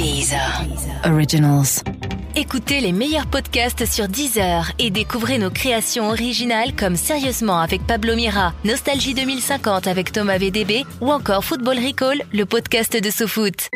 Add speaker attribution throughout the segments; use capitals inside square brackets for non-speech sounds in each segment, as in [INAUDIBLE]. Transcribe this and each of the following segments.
Speaker 1: Deezer. Originals. Écoutez les meilleurs podcasts sur Deezer et découvrez nos créations originales comme Sérieusement avec Pablo Mira, Nostalgie 2050 avec Thomas VDB ou encore Football Recall, le podcast de SoFoot.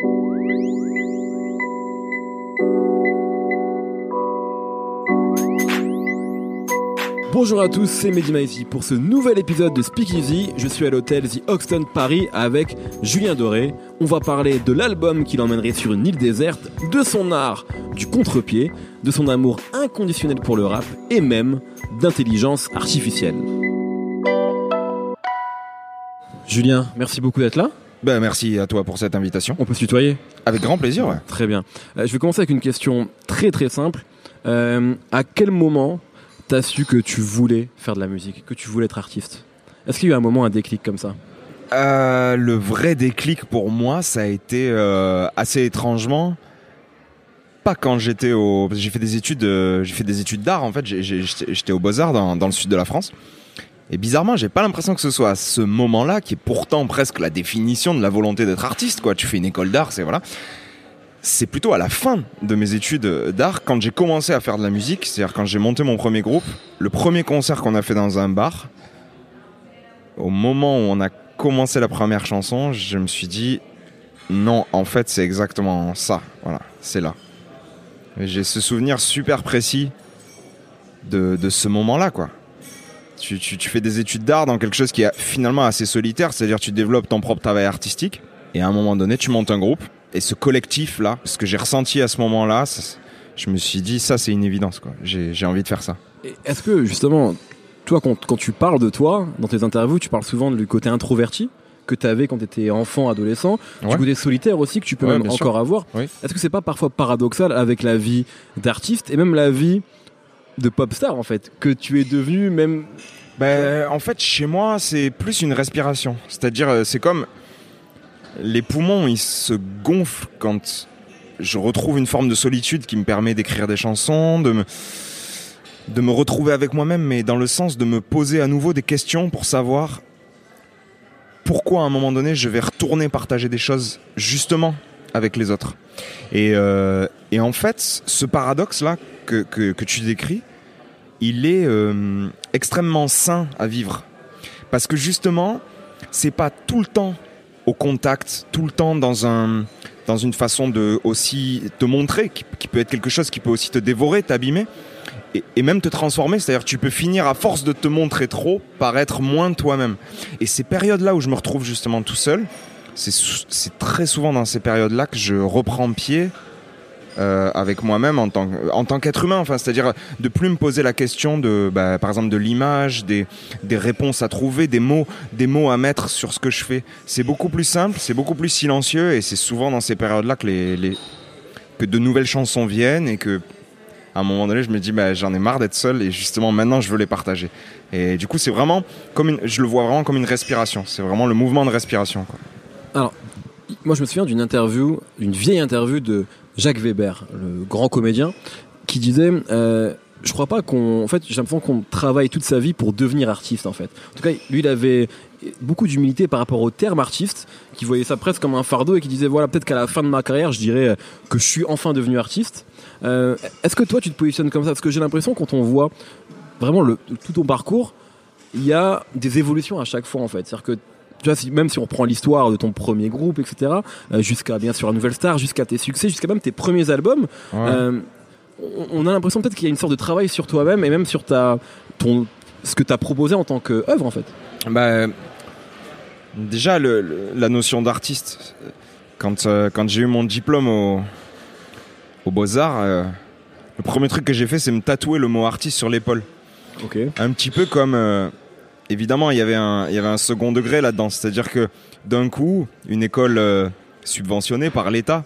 Speaker 2: Bonjour à tous, c'est Mehdi Maizy. Pour ce nouvel épisode de Speakeasy, je suis à l'hôtel The Hoxton Paris avec Julien Doré. On va parler de l'album qui l'emmènerait sur une île déserte, de son art du contre-pied, de son amour inconditionnel pour le rap et même d'intelligence artificielle. Julien, merci beaucoup d'être là.
Speaker 3: Ben, merci à toi pour cette invitation.
Speaker 2: On peut se tutoyer
Speaker 3: Avec grand plaisir, ouais.
Speaker 2: Très bien. Euh, je vais commencer avec une question très très simple. Euh, à quel moment t'as su que tu voulais faire de la musique, que tu voulais être artiste? Est-ce qu'il y a eu un moment, un déclic comme ça?
Speaker 3: Euh, le vrai déclic pour moi, ça a été euh, assez étrangement. Pas quand j'étais au, j'ai fait des études, euh, j'ai fait des études d'art en fait. J'étais au Beaux Arts dans, dans le sud de la France. Et bizarrement, j'ai pas l'impression que ce soit à ce moment-là qui est pourtant presque la définition de la volonté d'être artiste. Quoi, tu fais une école d'art, c'est voilà. C'est plutôt à la fin de mes études d'art, quand j'ai commencé à faire de la musique, c'est-à-dire quand j'ai monté mon premier groupe, le premier concert qu'on a fait dans un bar, au moment où on a commencé la première chanson, je me suis dit non, en fait, c'est exactement ça. Voilà, c'est là. J'ai ce souvenir super précis de, de ce moment-là, quoi. Tu, tu- tu fais des études d'art dans quelque chose qui est finalement assez solitaire, c'est-à-dire tu développes ton propre travail artistique, et à un moment donné, tu montes un groupe, et ce collectif-là, ce que j'ai ressenti à ce moment-là, je me suis dit, ça, c'est une évidence, quoi. J'ai envie de faire ça.
Speaker 2: Est-ce que justement, toi, quand, quand tu parles de toi, dans tes interviews, tu parles souvent du côté introverti que tu avais quand tu étais enfant, adolescent, du
Speaker 3: Ouais.
Speaker 2: côté solitaire aussi que tu peux
Speaker 3: Ouais,
Speaker 2: même
Speaker 3: sûr.
Speaker 2: encore avoir.
Speaker 3: Oui.
Speaker 2: Est-ce que c'est pas parfois paradoxal avec la vie d'artiste et même la vie de pop star en fait, que tu es devenu même
Speaker 3: Ben, en fait, chez moi, c'est plus une respiration. C'est-à-dire, euh, c'est comme les poumons, ils se gonflent quand je retrouve une forme de solitude qui me permet d'écrire des chansons, de me, retrouver avec moi-même, mais dans le sens de me poser à nouveau des questions pour savoir pourquoi à un moment donné je vais retourner partager des choses justement avec les autres. Et, euh, en fait, ce paradoxe-là que tu décris, il est euh, extrêmement sain à vivre. Parce que justement, c'est pas tout le temps au contact, tout le temps dans un dans une façon de aussi te montrer, qui, peut être quelque chose qui peut aussi te dévorer, t'abîmer, et, et même te transformer. C'est-à-dire tu peux finir à force de te montrer trop, par être moins toi-même. Et ces périodes-là où je me retrouve justement tout seul, c'est très souvent dans ces périodes-là que je reprends pied euh, avec moi-même en tant, en tant qu'être humain. Enfin, c'est-à-dire de plus me poser la question de, bah, par exemple, de l'image, des, des réponses à trouver, des mots, des mots à mettre sur ce que je fais. C'est beaucoup plus simple, c'est beaucoup plus silencieux, et c'est souvent dans ces périodes-là que les, que de nouvelles chansons viennent et que à un moment donné, je me dis, bah, j'en ai marre d'être seul et justement maintenant, je veux les partager. Et du coup, c'est vraiment comme je le vois vraiment comme une respiration. C'est vraiment le mouvement de respiration. quoi.
Speaker 2: Moi, je me souviens d'une interview, une vieille interview de Jacques Weber, le grand comédien, qui disait euh, Je crois pas qu'on. En fait, j'ai l'impression qu'on travaille toute sa vie pour devenir artiste, en fait. En tout cas, lui, il avait beaucoup d'humilité par rapport au terme artiste, qui voyait ça presque comme un fardeau et qui disait Voilà, peut-être qu'à la fin de ma carrière, je dirais que je suis enfin devenu artiste. Euh, Est-ce que toi, tu te positionnes comme ça? Parce que j'ai l'impression, quand on voit vraiment le, tout ton parcours, il y a des évolutions à chaque fois, en fait. C'est-à-dire que tu vois, si- même si on prend l'histoire de ton premier groupe, etc., euh, jusqu'à bien sûr la nouvelle star, jusqu'à tes succès, jusqu'à même tes premiers albums, euh, on- on a l'impression peut-être qu'il y a une sorte de travail sur toi-même et même sur ta, ton, ce que tu as proposé en tant qu'œuvre en fait.
Speaker 3: Bah, déjà, le- le- la notion d'artiste, quand, euh, quand j'ai eu mon diplôme au, au Beaux-Arts, le premier truc que j'ai fait, c'est me tatouer le mot artiste sur l'épaule.
Speaker 2: Ok.
Speaker 3: Un petit peu comme. Évidemment, il y avait un, il y avait un second degré là-dedans. C'est-à-dire que d'un coup, une école euh, subventionnée par l'État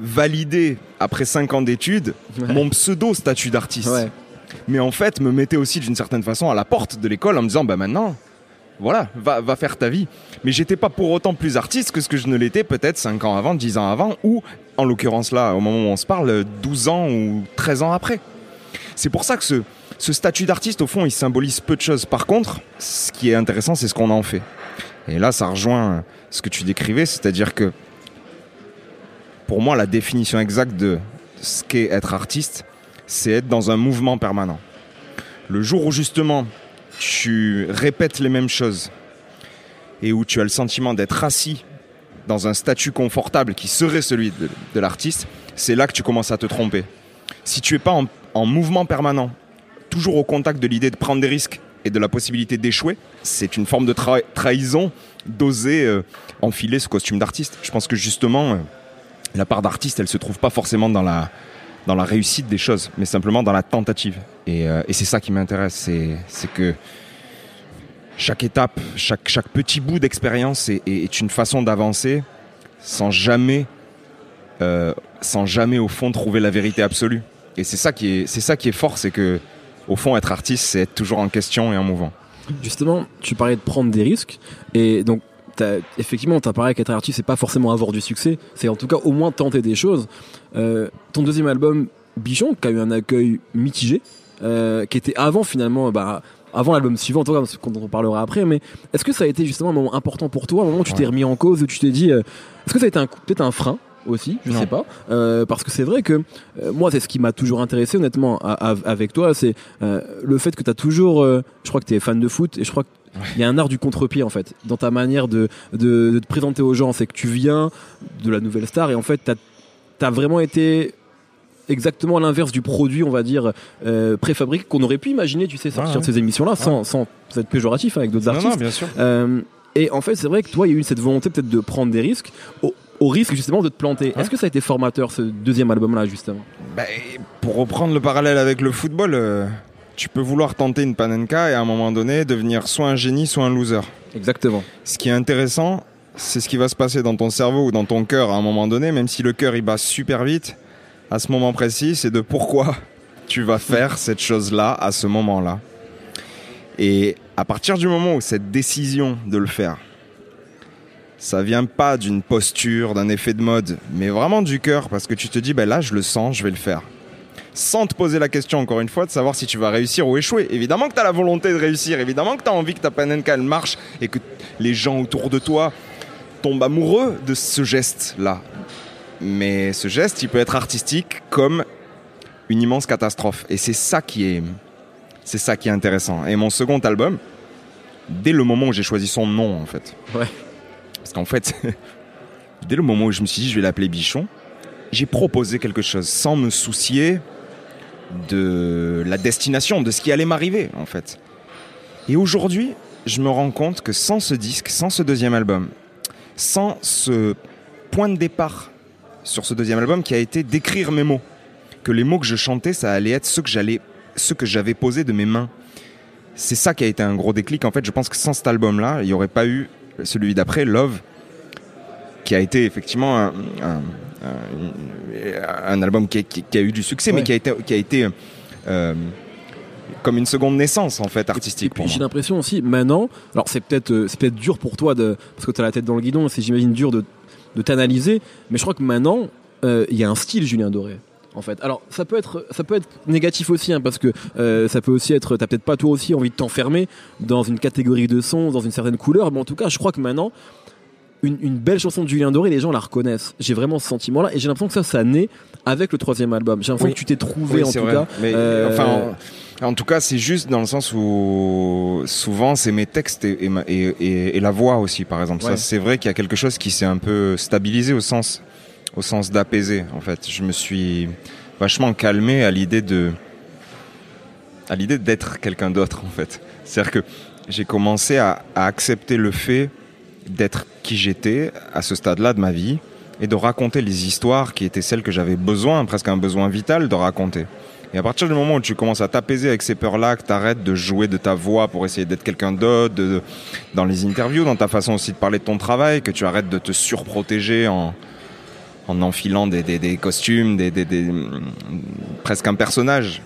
Speaker 3: validait, après 5 ans d'études,
Speaker 2: Ouais.
Speaker 3: mon pseudo-statut d'artiste
Speaker 2: Ouais.
Speaker 3: mais en fait me mettait aussi d'une certaine façon à la porte de l'école en me disant bah maintenant voilà va, va faire ta vie mais j'étais pas pour autant plus artiste que ce que je ne l'étais peut-être 5 ans avant 10 ans avant ou en l'occurrence là au moment où on se parle 12 ans ou 13 ans après c'est pour ça que ce, ce statut d'artiste au fond il symbolise peu de choses par contre ce qui est intéressant c'est ce qu'on en fait et là ça rejoint ce que tu décrivais c'est à dire que pour moi, la définition exacte de ce qu'est être artiste, c'est être dans un mouvement permanent. Le jour où justement tu répètes les mêmes choses et où tu as le sentiment d'être assis dans un statut confortable qui serait celui de, l'artiste, c'est là que tu commences à te tromper. Si tu es pas en, mouvement permanent, toujours au contact de l'idée de prendre des risques et de la possibilité d'échouer, c'est une forme de trahison d'oser euh, enfiler ce costume d'artiste. Je pense que justement, euh, la part d'artiste, elle se trouve pas forcément dans la, dans la réussite des choses, mais simplement dans la tentative. Et, euh, c'est ça qui m'intéresse, c'est que chaque étape, chaque, petit bout d'expérience est, une façon d'avancer sans jamais, sans jamais au fond trouver la vérité absolue. Et c'est ça qui est, ça qui est fort, c'est que au fond être artiste, c'est être toujours en question et en mouvant.
Speaker 2: Justement, tu parlais de prendre des risques, et donc effectivement, tu as parlé qu'être artiste, c'est pas forcément avoir du succès, c'est en tout cas au moins tenter des choses. Euh, ton deuxième album, Bichon, qui a eu un accueil mitigé, euh, qui était avant finalement, bah, avant l'album suivant, toi, quand on parlera après, mais est-ce que ça a été justement un moment important pour toi, un moment où tu t'es remis en cause, où tu t'es dit, euh, est-ce que ça a été peut-être un frein aussi, je sais pas, parce que c'est vrai que moi c'est ce qui m'a toujours intéressé honnêtement avec toi, c'est le fait que tu as toujours, je crois que tu es fan de foot et je crois que il y a un art du contre-pied en fait dans ta manière de, de, te présenter aux gens. C'est que tu viens de la nouvelle star et en fait, tu as, vraiment été exactement l'inverse du produit, on va dire, euh, préfabriqué qu'on aurait pu imaginer, tu sais, sortir de ces émissions-là sans, sans être péjoratif avec d'autres artistes.
Speaker 3: Non, bien sûr.
Speaker 2: Euh, et en fait, c'est vrai que toi, il y a eu cette volonté peut-être de prendre des risques. Au, risque justement de te planter. Est-ce que ça a été formateur ce deuxième album-là justement?
Speaker 3: Ben, Pour reprendre le parallèle avec le football, euh, tu peux vouloir tenter une panenka et à un moment donné devenir soit un génie, soit un loser.
Speaker 2: Exactement.
Speaker 3: Ce qui est intéressant, c'est ce qui va se passer dans ton cerveau ou dans ton cœur à un moment donné, même si le cœur il bat super vite, à ce moment précis, c'est de pourquoi tu vas faire cette chose-là à ce moment-là. Et à partir du moment où cette décision de le faire, ça vient pas d'une posture, d'un effet de mode, mais vraiment du cœur, parce que tu te dis, ben là, je le sens, je vais le faire sans te poser la question encore une fois de savoir si tu vas réussir ou échouer. Évidemment que tu as la volonté de réussir, évidemment que tu as envie que ta panenka marche et que les gens autour de toi tombent amoureux de ce geste-là. Mais ce geste, il peut être artistique comme une immense catastrophe. Et c'est ça qui est, c'est ça qui est intéressant. Et mon second album, dès le moment où j'ai choisi son nom, en fait. Parce qu'en fait, [LAUGHS] dès le moment où je me suis dit, je vais l'appeler Bichon, j'ai proposé quelque chose sans me soucier de la destination, de ce qui allait m'arriver en fait. Et aujourd'hui, je me rends compte que sans ce disque, sans ce deuxième album, sans ce point de départ sur ce deuxième album qui a été d'écrire mes mots, que les mots que je chantais, ça allait être ceux que j'allais, ceux que j'avais posés de mes mains. C'est ça qui a été un gros déclic. En fait, je pense que sans cet album-là, il n'y aurait pas eu celui d'après, Love, qui a été effectivement un, un album qui a, eu du succès, mais qui a été, qui a été euh, comme une seconde naissance en fait artistique.
Speaker 2: Et, j'ai l'impression aussi maintenant, alors c'est peut-être euh, c'est peut-être dur pour toi de parce que tu as la tête dans le guidon, c'est j'imagine dur de, de t'analyser, mais je crois que maintenant euh, il y a un style Julien Doré. En fait, alors ça peut être ça peut être négatif aussi hein, parce que ça peut aussi être t'as peut-être pas toi aussi envie de t'enfermer dans une catégorie de son, dans une certaine couleur, mais en tout cas je crois que maintenant une, belle chanson de Julien Doré, les gens la reconnaissent. J'ai vraiment ce sentiment-là et j'ai l'impression que ça, ça naît avec le troisième album. J'ai l'impression que tu t'es trouvé en tout cas.
Speaker 3: Euh, enfin, en, tout cas, c'est juste dans le sens où souvent c'est mes textes et, la voix aussi, par exemple. Ça, c'est vrai qu'il y a quelque chose qui s'est un peu stabilisé au sens, au sens d'apaiser. En fait, je me suis vachement calmé à l'idée de, à l'idée d'être quelqu'un d'autre. En fait, c'est-à-dire que j'ai commencé à accepter le fait d'être qui j'étais à ce stade-là de ma vie et de raconter les histoires qui étaient celles que j'avais besoin, presque un besoin vital de raconter. Et à partir du moment où tu commences à t'apaiser avec ces peurs-là, que tu arrêtes de jouer de ta voix pour essayer d'être quelqu'un d'autre, dans les interviews, dans ta façon aussi de parler de ton travail, que tu arrêtes de te surprotéger en, en enfilant des, costumes, des, presque un personnage.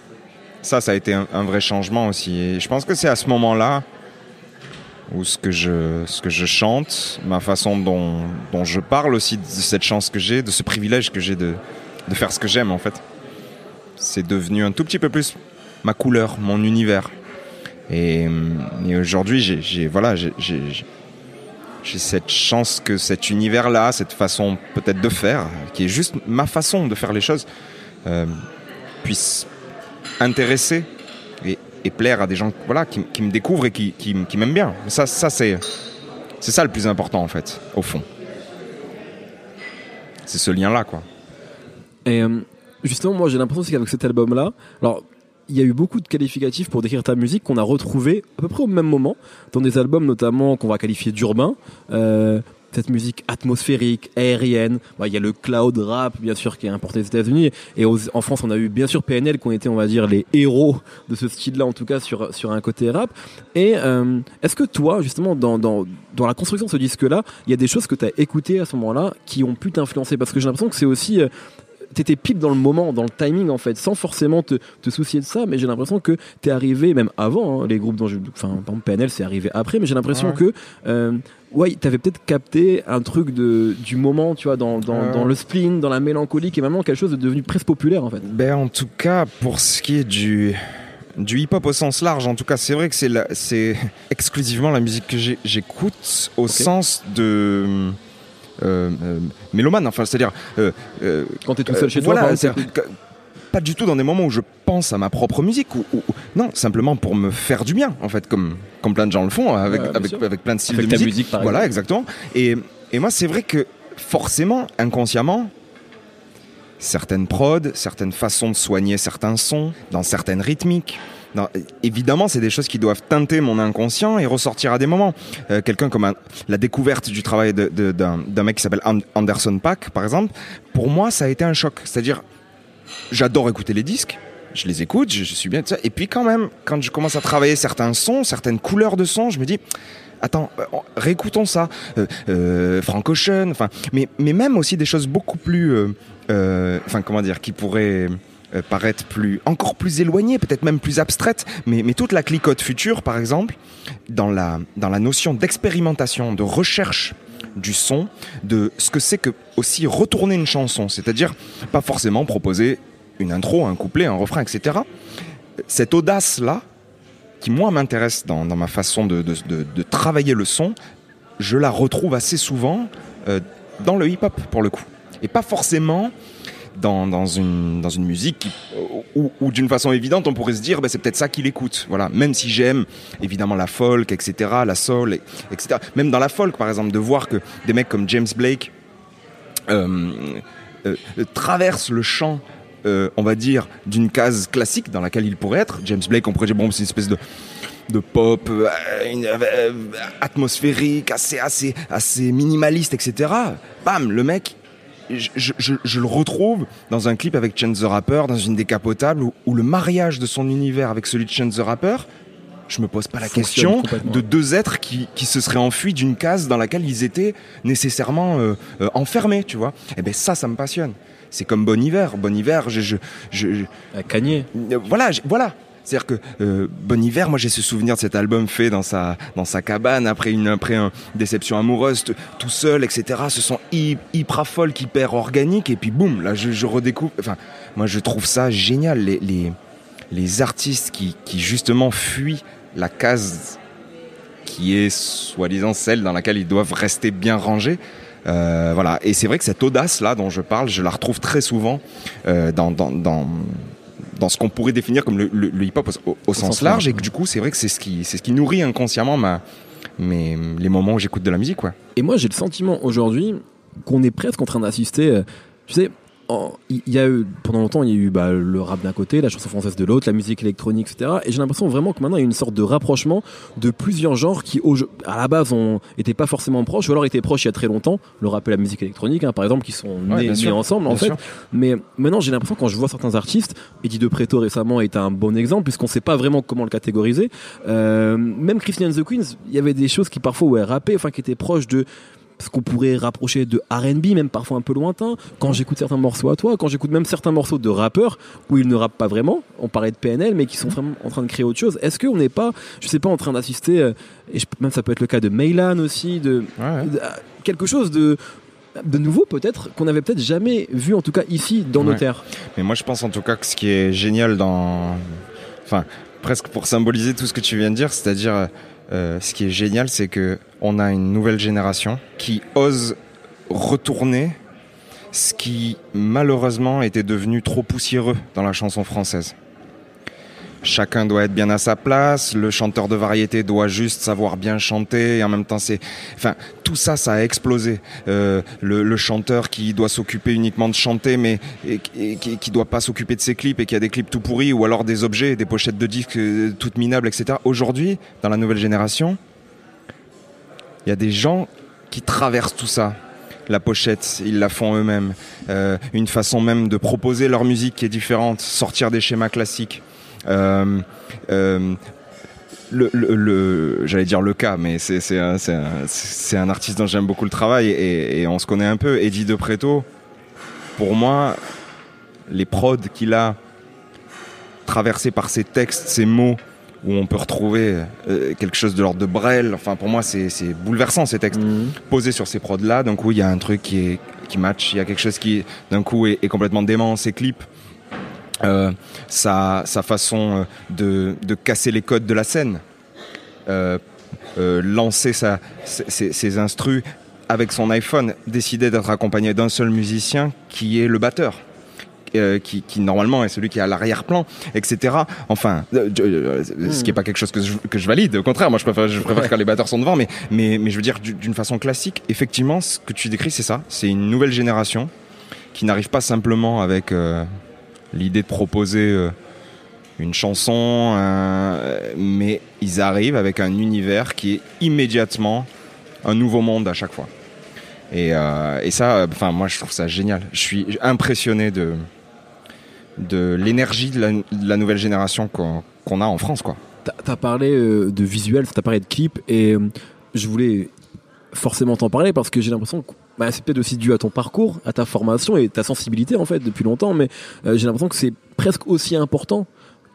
Speaker 3: Ça, ça a été un, vrai changement aussi. Et je pense que c'est à ce moment-là ou ce que je, ce que je chante, ma façon dont, dont je parle aussi de cette chance que j'ai, de ce privilège que j'ai de, de faire ce que j'aime en fait. C'est devenu un tout petit peu plus ma couleur, mon univers. Et, aujourd'hui, j'ai, voilà, j'ai, j'ai cette chance que cet univers-là, cette façon peut-être de faire, qui est juste ma façon de faire les choses, euh, puisse intéresser et, plaire à des gens qui, me découvrent et qui, m'aiment bien. C'est, ça le plus important en fait, au fond. C'est ce lien-là, quoi.
Speaker 2: Et euh, justement, moi j'ai l'impression qu'avec cet album-là, il y a eu beaucoup de qualificatifs pour décrire ta musique qu'on a retrouvé à peu près au même moment dans des albums notamment qu'on va qualifier d'urbain. Euh, cette musique atmosphérique, aérienne. Bah, il y a le cloud rap, bien sûr, qui est importé des États-Unis. Et en France, on a eu bien sûr PNL qui ont été, on va dire, les héros de ce style-là, en tout cas sur un côté rap. Et euh, est-ce que toi, justement, dans la construction de ce disque-là, il y a des choses que tu as écoutées à ce moment-là qui ont pu t'influencer? Parce que j'ai l'impression que c'est aussi euh, t'étais pile dans le moment, dans le timing en fait, sans forcément te, te soucier de ça. Mais j'ai l'impression que t'es arrivé même avant hein, les groupes dont je, enfin, par exemple PNL c'est arrivé après, mais j'ai l'impression que euh, ouais, t'avais peut-être capté un truc de du moment, tu vois, dans, dans, dans, le spleen, dans la mélancolie, qui est vraiment quelque chose de devenu presque populaire en fait.
Speaker 3: Ben en tout cas, pour ce qui est du du hip-hop au sens large, en tout cas, c'est vrai que c'est [LAUGHS] exclusivement la musique que j'écoute au sens de euh, euh, mélomane. Enfin, c'est-à-dire.
Speaker 2: Euh, Quand tu es tout seul chez
Speaker 3: toi, pas du tout dans des moments où je pense à ma propre musique ou, non simplement pour me faire du bien en fait comme comme plein de gens le font avec avec, avec, plein de styles de musique, musique voilà exactement et, et moi c'est vrai que forcément inconsciemment certaines prods certaines façons de soigner certains sons dans certaines rythmiques évidemment, c'est des choses qui doivent teinter mon inconscient et ressortir à des moments. Euh, quelqu'un comme la découverte du travail d'un mec qui s'appelle Anderson Pack, par exemple, pour moi, ça a été un choc. C'est-à-dire, j'adore écouter les disques, je les écoute, je, suis bien, et puis quand même, quand je commence à travailler certains sons, certaines couleurs de sons, je me dis, attends, euh, réécoutons ça, euh, euh, Frank Ocean, enfin, mais, mais même aussi des choses beaucoup plus, enfin, comment dire, qui pourraient euh, paraître plus, encore plus éloignées, peut-être même plus abstraites, mais, toute la clicote future, par exemple, dans la, dans la notion d'expérimentation, de recherche du son, de ce que c'est que aussi retourner une chanson, c'est-à-dire pas forcément proposer une intro, un couplet, un refrain, etc. Cette audace-là, qui moi m'intéresse dans, ma façon de, de, de, travailler le son, je la retrouve assez souvent euh, dans le hip-hop pour le coup. Et pas forcément dans, une, dans une musique où, d'une façon évidente on pourrait se dire bah, c'est peut-être ça qu'il écoute. Voilà, même si j'aime évidemment la folk, etc., la soul, etc. Même dans la folk par exemple, de voir que des mecs comme James Blake euh, euh, traversent le champ euh, on va dire, d'une case classique dans laquelle il pourrait être. James Blake, on pourrait dire, bon, c'est une espèce de, de pop atmosphérique, assez, assez, assez minimaliste, etc. Bam, le mec, je, le retrouve dans un clip avec Chance the Rapper, dans une décapotable, où, le mariage de son univers avec celui de Chance the Rapper, je me pose pas la question de deux êtres qui, se seraient enfuis d'une case dans laquelle ils étaient nécessairement euh, euh, enfermés, tu vois. Et eh ben ça, ça me passionne. C'est comme Bon Hiver. Bon Hiver, je, je, je, Voilà, voilà. C'est-à-dire que euh, Bon Hiver, moi j'ai ce souvenir de cet album fait dans sa dans sa cabane après une après une déception amoureuse, tout seul, etc. Ce sont hyper folk, hyper organique et puis boum, là je, je redécouvre. Enfin, moi je trouve ça génial les les, artistes qui qui justement fuient la case qui est soi-disant celle dans laquelle ils doivent rester bien rangés. Euh, voilà. Et c'est vrai que cette audace là dont je parle, je la retrouve très souvent euh, dans, dans dans ce qu'on pourrait définir comme le, hip-hop au, sens, large, et que du coup, c'est vrai que c'est ce qui, c'est ce qui nourrit inconsciemment ma, mes, les moments où j'écoute de la musique, quoi.
Speaker 2: Et moi, j'ai le sentiment aujourd'hui qu'on est presque en train d'assister, euh, tu sais, il y a eu pendant longtemps il y a eu bah, le rap d'un côté, la chanson française de l'autre, la musique électronique, etc. Et j'ai l'impression vraiment que maintenant il y a une sorte de rapprochement de plusieurs genres qui à la base ont été pas forcément proches ou alors étaient proches il y a très longtemps. Le rap et la musique électronique, hein, par exemple, qui sont nés, ensemble en fait. Mais maintenant j'ai l'impression quand je vois certains artistes, Eddie De Preto récemment est un bon exemple puisqu'on sait pas vraiment comment le catégoriser. Euh, même Christian the Queens, il y avait des choses qui parfois ouais, rappaient, enfin qui étaient proches de ce qu'on pourrait rapprocher de R&B, même parfois un peu lointain. Quand j'écoute certains morceaux à toi, quand j'écoute même certains morceaux de rappeurs où ils ne rappent pas vraiment, on parlait de PNL, mais qui sont vraiment en train de créer autre chose. Est-ce qu'on n'est pas, je sais pas, en train d'assister, euh, et même ça peut être le cas de Meylan aussi, de, quelque chose de de nouveau peut-être qu'on n'avait peut-être jamais vu en tout cas ici dans nos terres.
Speaker 3: Mais moi je pense en tout cas que ce qui est génial dans enfin presque pour symboliser tout ce que tu viens de dire, c'est-à-dire euh, ce qui est génial, c'est que on a une nouvelle génération qui ose retourner ce qui malheureusement était devenu trop poussiéreux dans la chanson française. Chacun doit être bien à sa place, le chanteur de variété doit juste savoir bien chanter, et en même temps c'est... Enfin, tout ça, ça a explosé. Euh, le, le, chanteur qui doit s'occuper uniquement de chanter, mais et, et, qui, qui doit pas s'occuper de ses clips, et qui a des clips tout pourris, ou alors des objets, des pochettes de disques euh, toutes minables, etc. Aujourd'hui, dans la nouvelle génération, il y a des gens qui traversent tout ça la pochette, ils la font eux-mêmes. Euh, une façon même de proposer leur musique qui est différente, sortir des schémas classiques. Euh, euh, le, le, le j'allais dire le cas, mais c'est c'est un, artiste dont j'aime beaucoup le travail et, et, on se connaît un peu. Eddie De Preto, pour moi, les prods qu'il a traversés par ses textes, ses mots, où on peut retrouver euh, quelque chose de l'ordre de Brel. Enfin, pour moi, c'est bouleversant ces textes mmh. posés sur ces prods là. D'un coup, il y a un truc qui est qui match. Il y a quelque chose qui, d'un coup, est, est, complètement dément. Ces clips. Euh, sa, sa, façon de, de, casser les codes de la scène, euh, euh, lancer sa, ses, ses instrus avec son iPhone, décider d'être accompagné d'un seul musicien qui est le batteur. Euh, qui, qui, normalement est celui qui est à l'arrière-plan, etc. Enfin, euh, euh, ce qui n'est pas quelque chose que je, que je, valide. Au contraire, moi, je préfère, je préfère ouais. quand les batteurs sont devant. Mais, mais, mais je veux dire, d'une façon classique, effectivement, ce que tu décris, c'est ça. C'est une nouvelle génération qui n'arrive pas simplement avec euh, l'idée de proposer euh, une chanson, mais ils arrivent avec un univers qui est immédiatement un nouveau monde à chaque fois. Et, euh, ça, enfin, moi, je trouve ça génial. Je suis impressionné de de l'énergie de, la nouvelle génération qu'on qu a en France, quoi.
Speaker 2: T'as as parlé euh, de visuel, t'as parlé de clip, et je voulais forcément t'en parler parce que j'ai l'impression bah, c'est peut-être aussi dû à ton parcours, à ta formation et ta sensibilité en fait depuis longtemps, mais euh, j'ai l'impression que c'est presque aussi important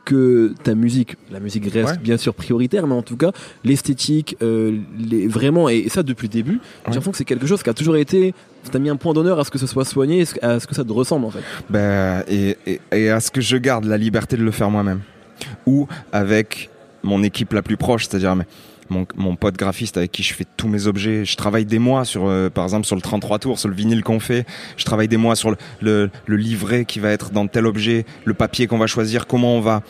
Speaker 2: que ta musique, la musique reste ouais. bien sûr prioritaire, mais en tout cas l'esthétique, euh, les, vraiment, et, et, ça depuis le début, ouais. j'ai l'impression que c'est quelque chose qui a toujours été, t'as mis un point d'honneur à ce que ce soit soigné, à ce que ça te ressemble en fait.
Speaker 3: Et, et, et à ce que je garde la liberté de le faire moi-même, ou avec mon équipe la plus proche, c'est-à-dire mon, pote graphiste avec qui je fais tous mes objets. Je travaille des mois sur, euh, par exemple, sur le 33 tours, sur le vinyle qu'on fait. Je travaille des mois sur le, le, livret qui va être dans tel objet, le papier qu'on va choisir, comment on va,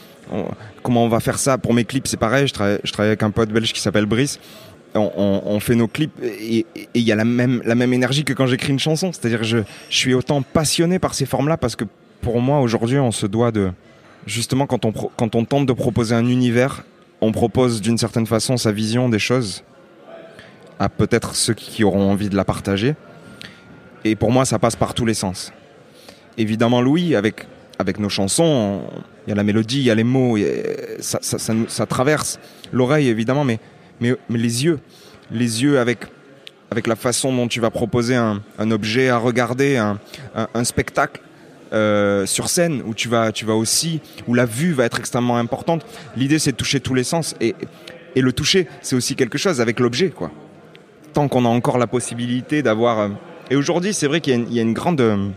Speaker 3: comment on va faire ça. Pour mes clips, c'est pareil. Je je travaille avec un pote belge qui s'appelle Brice. On, on, on, fait nos clips et il y a la même, la même énergie que quand j'écris une chanson. C'est-à-dire je, je suis autant passionné par ces formes-là parce que pour moi, aujourd'hui, on se doit de... Justement, quand on, quand on tente de proposer un univers, on propose d'une certaine façon sa vision des choses à peut-être ceux qui auront envie de la partager. Et pour moi, ça passe par tous les sens. Évidemment, Louis, avec, avec nos chansons, il y a la mélodie, il y a les mots, ça, ça, traverse l'oreille, évidemment, mais, mais, mais, les yeux. Les yeux avec, avec la façon dont tu vas proposer un, un objet à regarder, un, un spectacle euh, sur scène où tu vas, tu vas aussi, où la vue va être extrêmement importante. L'idée, c'est de toucher tous les sens et, et le toucher, c'est aussi quelque chose avec l'objet, quoi. Tant qu'on a encore la possibilité d'avoir. Euh... Et aujourd'hui, c'est vrai qu'il y, y, a une grande euh,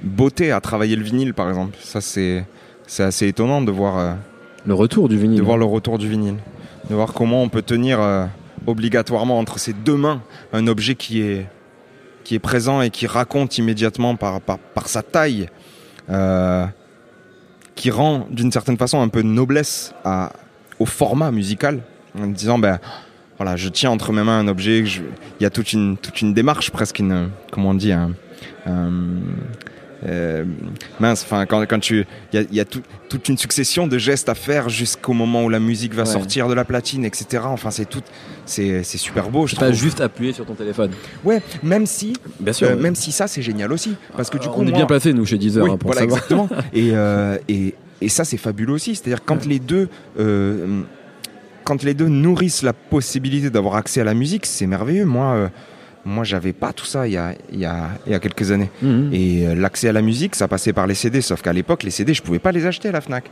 Speaker 3: beauté à travailler le vinyle, par exemple. Ça, c'est, c'est assez étonnant de voir.
Speaker 2: Le retour du vinyle.
Speaker 3: De voir le retour du vinyle. De voir comment on peut tenir obligatoirement entre ses deux mains un objet qui est qui est présent et qui raconte immédiatement par, par, par sa taille, euh, qui rend d'une certaine façon un peu de noblesse à, au format musical, en disant ben voilà, je tiens entre mes mains un objet, je, il y a toute une, toute une démarche, presque une, comment on dit, un, un euh, mince, enfin quand, quand tu, il y a, y a tout, toute une succession de gestes à faire jusqu'au moment où la musique va ouais. sortir de la platine, etc. Enfin c'est tout, c'est super beau.
Speaker 2: Je pas trouve. juste appuyer sur ton téléphone.
Speaker 3: Ouais, même si,
Speaker 2: bien sûr,
Speaker 3: euh, même si ça c'est génial aussi, parce que du coup
Speaker 2: on est
Speaker 3: moi,
Speaker 2: bien placé nous chez Deezer
Speaker 3: oui,
Speaker 2: hein, pour
Speaker 3: voilà,
Speaker 2: savoir.
Speaker 3: exactement. [LAUGHS] et, euh, et et ça c'est fabuleux aussi, c'est-à-dire quand ouais. les deux euh, quand les deux nourrissent la possibilité d'avoir accès à la musique, c'est merveilleux. Moi, moi, j'avais pas tout ça il y a, il y a, il y a quelques années. Mmh. Et euh, l'accès à la musique, ça passait par les CD, sauf qu'à l'époque, les CD, je pouvais pas les acheter à la Fnac.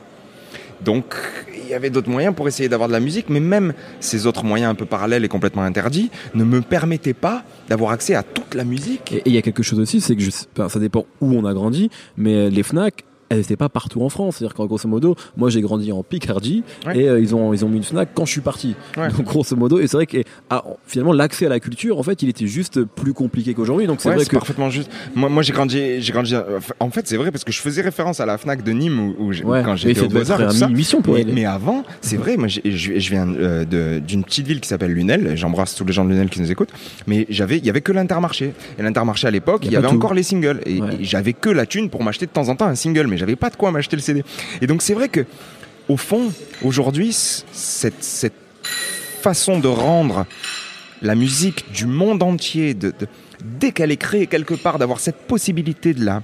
Speaker 3: Donc, il y avait d'autres moyens pour essayer d'avoir de la musique, mais même ces autres moyens un peu parallèles et complètement interdits ne me permettaient pas d'avoir accès à toute la musique.
Speaker 2: Et il y a quelque chose aussi, c'est que je, ça dépend où on a grandi, mais les Fnac, elles n'étaient pas partout en France. C'est-à-dire qu'en grosso modo, moi j'ai grandi en Picardie
Speaker 3: Ouais.
Speaker 2: et euh, ils ont ils ont mis une Fnac quand je suis parti.
Speaker 3: Ouais.
Speaker 2: Donc grosso modo, et c'est vrai que ah, finalement l'accès à la culture, en fait, il était juste plus compliqué qu'aujourd'hui. Donc c'est
Speaker 3: Ouais,
Speaker 2: vrai que
Speaker 3: parfaitement juste. Moi, moi j'ai grandi, j'ai grandi. En fait, c'est vrai parce que je faisais référence à la Fnac de Nîmes où, où quand j'étais au Beaux-Arts Mais,
Speaker 2: elle.
Speaker 3: mais avant, c'est vrai, moi je, viens euh, d'une petite ville qui s'appelle Lunel, j'embrasse tous les gens de Lunel qui nous écoutent, mais j'avais, il y avait que l'Intermarché. Et l'Intermarché à l'époque, il y avait
Speaker 2: tout.
Speaker 3: encore les singles. Et j'avais que la thune pour m'acheter de temps en temps un single, mais j'avais pas de quoi m'acheter le CD. Et donc c'est vrai que, au fond, aujourd'hui, cette, cette façon de rendre la musique du monde entier, dès qu'elle est créée quelque part, d'avoir cette possibilité de la,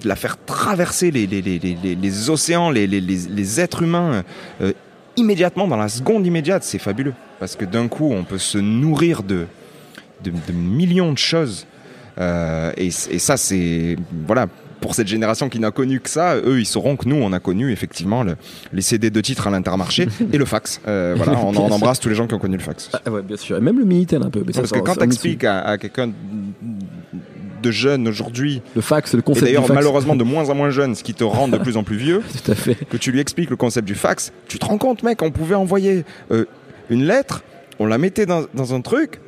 Speaker 3: de la faire traverser les, les, les, les, océans, les, êtres humains euh, immédiatement, dans la seconde immédiate, c'est fabuleux. Parce que d'un coup, on peut se nourrir de, de, millions de choses. Euh, et ça, c'est. Voilà. Pour cette génération qui n'a connu que ça, eux, ils sauront que nous, on a connu effectivement le- les CD de titres à l'intermarché [LAUGHS] et le fax. Euh, voilà, on, on embrasse tous les gens qui ont connu le fax.
Speaker 2: Ah, ouais, bien sûr. Et même le Minitel un peu. Mais ça,
Speaker 3: Parce que quand
Speaker 2: ça-
Speaker 3: tu expliques à, à quelqu'un de jeune aujourd'hui,
Speaker 2: le fax, le
Speaker 3: et
Speaker 2: concept du
Speaker 3: d'ailleurs
Speaker 2: fax.
Speaker 3: malheureusement de [LAUGHS] moins en moins jeune, ce qui te rend de plus en plus vieux,
Speaker 2: Tout à fait.
Speaker 3: que tu lui expliques le concept du fax, tu te rends compte, mec, on pouvait envoyer euh, une lettre, on la mettait dans, dans un truc,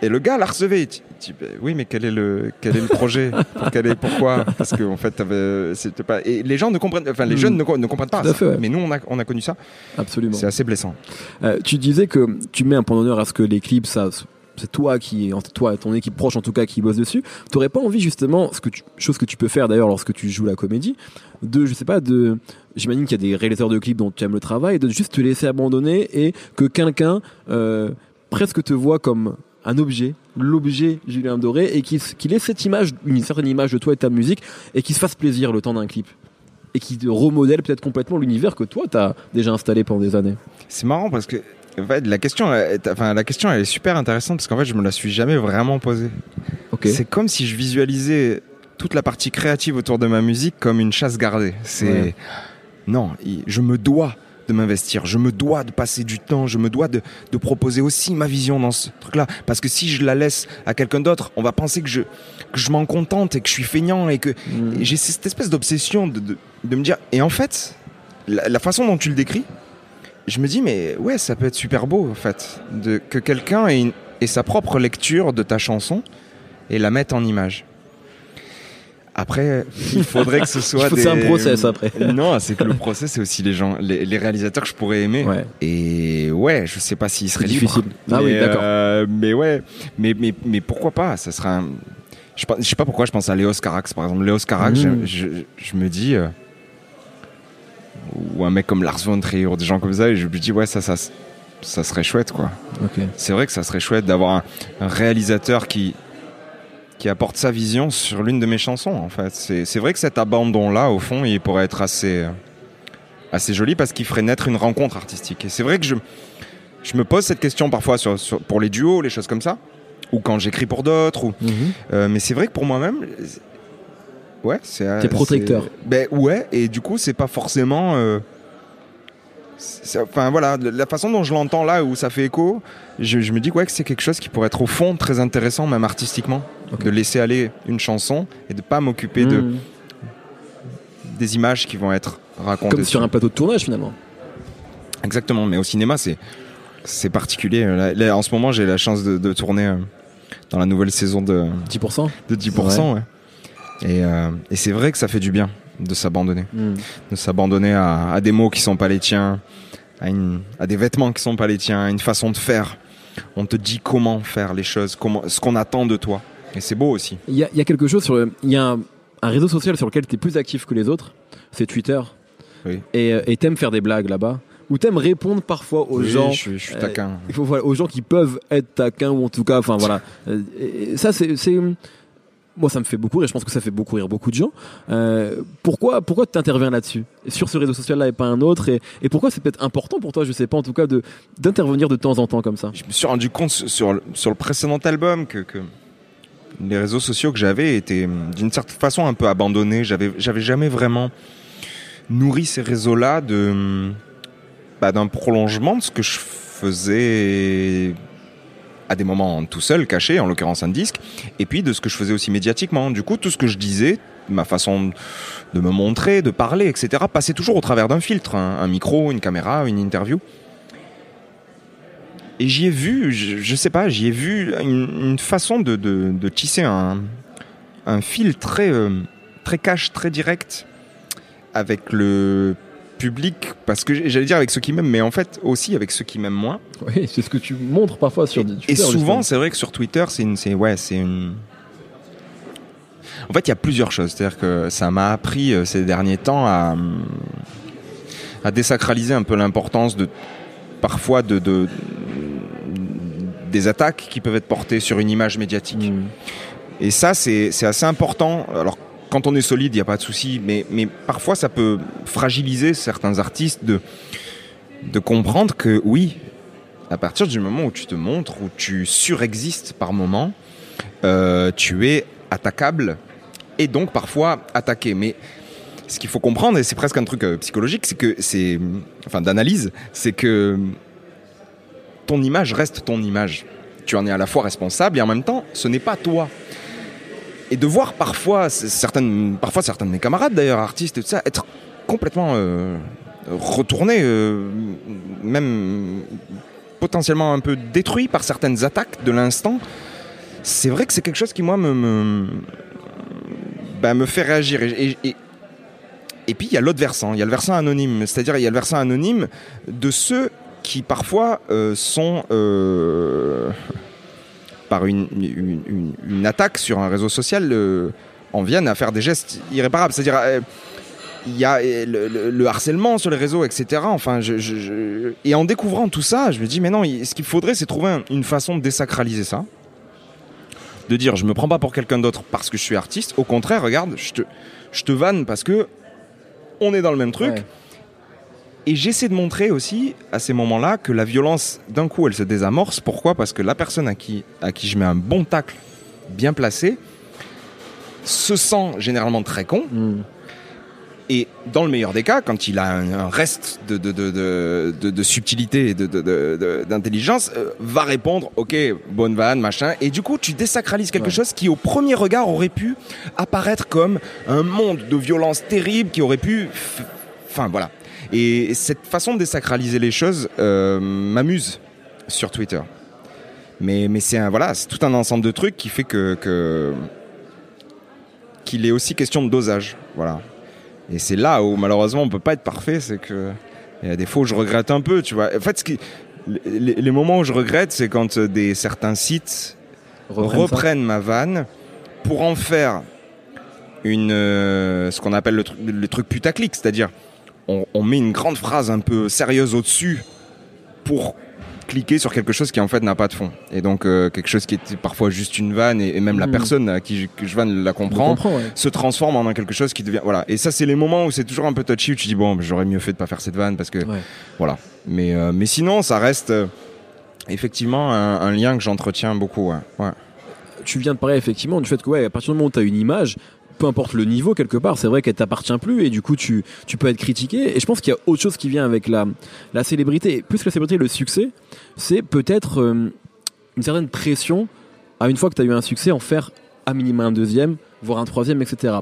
Speaker 3: et le gars la recevait. Tu- ben oui, mais quel est le, quel est le projet? Pour quel est, Pourquoi? Parce que en fait, t'avais- c'était pas. Et les gens ne comprennent, enfin, les
Speaker 2: Mm.
Speaker 3: jeunes ne, co- ne comprennent pas.
Speaker 2: Tout à
Speaker 3: ça.
Speaker 2: fait, ouais.
Speaker 3: Mais nous, on a, on a connu ça.
Speaker 2: Absolument.
Speaker 3: C'est assez blessant.
Speaker 2: Euh, tu disais que tu mets un point d'honneur à ce que les clips, ça, c'est toi qui, toi, ton équipe proche en tout cas, qui bosse dessus. T'aurais pas envie justement, ce que tu, chose que tu peux faire d'ailleurs lorsque tu joues la comédie, de, je sais pas, de, j'imagine qu'il y a des réalisateurs de clips dont tu aimes le travail, de juste te laisser abandonner et que quelqu'un euh, presque te voit comme un objet, l'objet Julien Doré, et qu'il qu'il ait cette image, une certaine image de toi et de ta musique, et qu'il se fasse plaisir le temps d'un clip. Et qui remodèle peut-être complètement l'univers que toi t'as déjà installé pendant des années.
Speaker 3: C'est marrant parce que en fait, la question, est- enfin, la question, elle est super intéressante parce qu'en fait, je me la suis jamais vraiment posée. C'est comme si je visualisais toute la partie créative autour de ma musique comme une chasse gardée. C'est
Speaker 2: Ouais.
Speaker 3: non, je me dois de m'investir, je me dois de passer du temps, je me dois de, de proposer aussi ma vision dans ce truc-là. Parce que si je la laisse à quelqu'un d'autre, on va penser que je, que je m'en contente et que je suis feignant et que
Speaker 2: Mm.
Speaker 3: j'ai cette espèce d'obsession de, de, de me dire. Et en fait, la, la façon dont tu le décris, je me dis, mais ouais, ça peut être super beau en fait, de, que quelqu'un ait sa propre lecture de ta chanson et la mette en image. Après, il faudrait que ce [LAUGHS] soit des...
Speaker 2: c'est un process après. [LAUGHS]
Speaker 3: Non, c'est que le process, c'est aussi les gens, les, les réalisateurs que je pourrais aimer.
Speaker 2: Ouais.
Speaker 3: Et ouais, je sais pas s'ils seraient libres.
Speaker 2: difficile. Ah oui, d'accord.
Speaker 3: euh, mais ouais, mais, mais, mais pourquoi pas? Ça sera un... je, je sais pas pourquoi je pense à Léos Carax, par exemple. Léos Carax,
Speaker 2: Mm.
Speaker 3: je, je, je me dis... euh, ou un mec comme Lars von Trier, ou des gens comme ça, et je me dis, ouais, ça, ça, ça serait chouette, quoi.
Speaker 2: Ok.
Speaker 3: C'est vrai que ça serait chouette d'avoir un, un réalisateur qui, qui apporte sa vision sur l'une de mes chansons, en fait. C'est vrai que cet abandon-là, au fond, il pourrait être assez, euh, assez joli parce qu'il ferait naître une rencontre artistique. Et c'est vrai que je, je me pose cette question parfois sur, sur- pour les duos, les choses comme ça, ou quand j'écris pour d'autres, ou,
Speaker 2: Mhm.
Speaker 3: euh, mais c'est vrai que pour moi-même, ouais, c'est.
Speaker 2: T'es protecteur.
Speaker 3: Ben ouais, et du coup, c'est pas forcément. euh, Enfin voilà, la façon dont je l'entends là, où ça fait écho, je, je me dis ouais, que c'est quelque chose qui pourrait être au fond très intéressant, même artistiquement, de laisser aller une chanson et de pas m'occuper de,
Speaker 2: Mhm.
Speaker 3: des images qui vont être racontées.
Speaker 2: Comme sur un plateau de tournage finalement.
Speaker 3: Exactement, mais au cinéma, c'est c'est particulier. Là, là, en ce moment, j'ai la chance de, de tourner euh, dans la nouvelle saison de,
Speaker 2: 10%.
Speaker 3: de 10%. ouais. Et, euh, et c'est vrai que ça fait du bien de s'abandonner.
Speaker 2: Mhm.
Speaker 3: De s'abandonner à, à des mots qui sont pas les tiens, à, une, à des vêtements qui sont pas les tiens, à une façon de faire. On te dit comment faire les choses, comment, ce qu'on attend de toi. Et c'est beau aussi.
Speaker 2: Il y, a- il y a quelque chose sur le- Il y a un, un réseau social sur lequel tu es plus actif que les autres. C'est Twitter.
Speaker 3: Oui.
Speaker 2: Et euh, et t'aimes faire des blagues là-bas. Ou t'aimes répondre parfois aux
Speaker 3: Oui,
Speaker 2: gens.
Speaker 3: je suis, je suis
Speaker 2: euh,
Speaker 3: taquin.
Speaker 2: Aux gens qui peuvent être taquins ou en tout cas, enfin voilà. Euh, et- ça c'est- moi ça me fait beaucoup rire. Je pense que ça fait beaucoup rire beaucoup de gens. Euh, pourquoi, pourquoi tu interviens là-dessus sur ce réseau social-là et pas un autre et, pourquoi c'est peut-être important pour toi, je sais pas en tout cas, d'intervenir de temps en temps comme ça?
Speaker 3: Je me suis rendu compte sur- le- sur le précédent album que, que les réseaux sociaux que j'avais étaient hum, d'une certaine façon un peu abandonnés. J'avais, j'avais jamais vraiment nourri ces réseaux-là de, hum, bah, d'un prolongement de ce que je faisais à des moments tout seul, caché, en l'occurrence un disque, et puis de ce que je faisais aussi médiatiquement. Du coup, tout ce que je disais, ma façon de me montrer, de parler, etc., passait toujours au travers d'un filtre, un, un micro, une caméra, une interview. Et j'y ai vu, je, je sais pas, j'y ai vu une, façon de, de, de tisser un, un fil très, euh, très cash, très direct avec le public, parce que j'allais dire avec ceux qui m'aiment, mais en fait aussi avec ceux qui m'aiment moins.
Speaker 2: Oui, c'est ce que tu montres parfois sur Twitter.
Speaker 3: Et souvent, c'est vrai que sur Twitter, c'est une, c'est ouais, c'est une. En fait, il y a plusieurs choses. C'est-à-dire que ça m'a appris euh, ces derniers temps à à désacraliser un peu l'importance de parfois de, de des attaques qui peuvent être portées sur une image médiatique.
Speaker 2: Mm.
Speaker 3: Et ça, c'est c'est assez important. Alors, quand on est solide, il n'y a pas de souci, mais, mais parfois, ça peut fragiliser certains artistes de, de comprendre que oui, à partir du moment où tu te montres, où tu surexistes par moment, euh, tu es attaquable et donc parfois attaqué. Mais ce qu'il faut comprendre, et c'est presque un truc euh, psychologique, c'est que c'est, enfin d'analyse, c'est que ton image reste ton image. Tu en es à la fois responsable et en même temps, ce n'est pas toi. Et de voir parfois certaines, parfois certains de mes camarades d'ailleurs, artistes et tout ça, être complètement euh, retournés, euh, même potentiellement un peu détruits par certaines attaques de l'instant, c'est vrai que c'est quelque chose qui moi me me, bah, fait réagir. Et puis il y a l'autre versant, il y a le versant anonyme, c'est-à-dire il y a le versant anonyme de ceux qui parfois euh, sont euh, par une, une, attaque sur un réseau social euh, en viennent à faire des gestes irréparables. C'est-à-dire euh, il y a euh, le, le- le harcèlement sur les réseaux, etc. Enfin, je, et en découvrant tout ça, je me dis mais non, ce qu'il faudrait, c'est trouver un- une façon de désacraliser ça, de dire je me prends pas pour quelqu'un d'autre parce que je suis artiste. Au contraire, regarde, je te, je te vanne parce que on est dans le même truc. Et j'essaie de montrer aussi à ces moments-là que la violence, d'un coup, elle se désamorce. Pourquoi? Parce que la personne à qui, à qui je mets un bon tacle bien placé se sent généralement très con.
Speaker 2: Mm.
Speaker 3: Et dans le meilleur des cas, quand il a un, un reste de, de, de, de, subtilité et d'intelligence, euh, va répondre Ok, bonne vanne, machin. Et du coup, tu désacralises quelque
Speaker 2: Ouais.
Speaker 3: chose qui, au premier regard, aurait pu apparaître comme un monde de violence terrible qui aurait pu. Enfin, voilà. Et cette façon de désacraliser les choses euh, m'amuse sur Twitter. Mais, mais c'est un, voilà, tout un ensemble de trucs qui fait que, qu'il est aussi question de dosage. Voilà. Et c'est là où malheureusement on peut pas être parfait, c'est que il y a des fois où je regrette un peu, tu vois. En fait, ce qui, les, les moments où je regrette, c'est quand des certains sites reprennent ma vanne pour en faire une euh, ce qu'on appelle le, truc- le truc putaclic, c'est-à-dire on, on met une grande phrase un peu sérieuse au-dessus pour cliquer sur quelque chose qui en fait n'a pas de fond. Et donc euh, quelque chose qui était parfois juste une vanne et, et même la
Speaker 2: Mhm.
Speaker 3: personne à qui je, que je vanne la comprend
Speaker 2: ouais.
Speaker 3: se transforme en quelque chose qui devient voilà et ça c'est les moments où c'est toujours un peu touchy où tu dis bon j'aurais mieux fait de pas faire cette vanne parce que
Speaker 2: Ouais.
Speaker 3: voilà mais euh, mais sinon ça reste euh, effectivement un, un lien que j'entretiens beaucoup. Ouais.
Speaker 2: tu viens de parler effectivement du fait que ouais, à partir du moment où tu as une image, peu importe le niveau quelque part, c'est vrai qu'elle t'appartient plus et du coup tu, tu peux être critiqué. Et je pense qu'il y a autre chose qui vient avec la, la célébrité. Plus que la célébrité, le succès, c'est peut-être euh, une certaine pression à une fois que tu as eu un succès en faire à minima un deuxième voire un troisième, etc.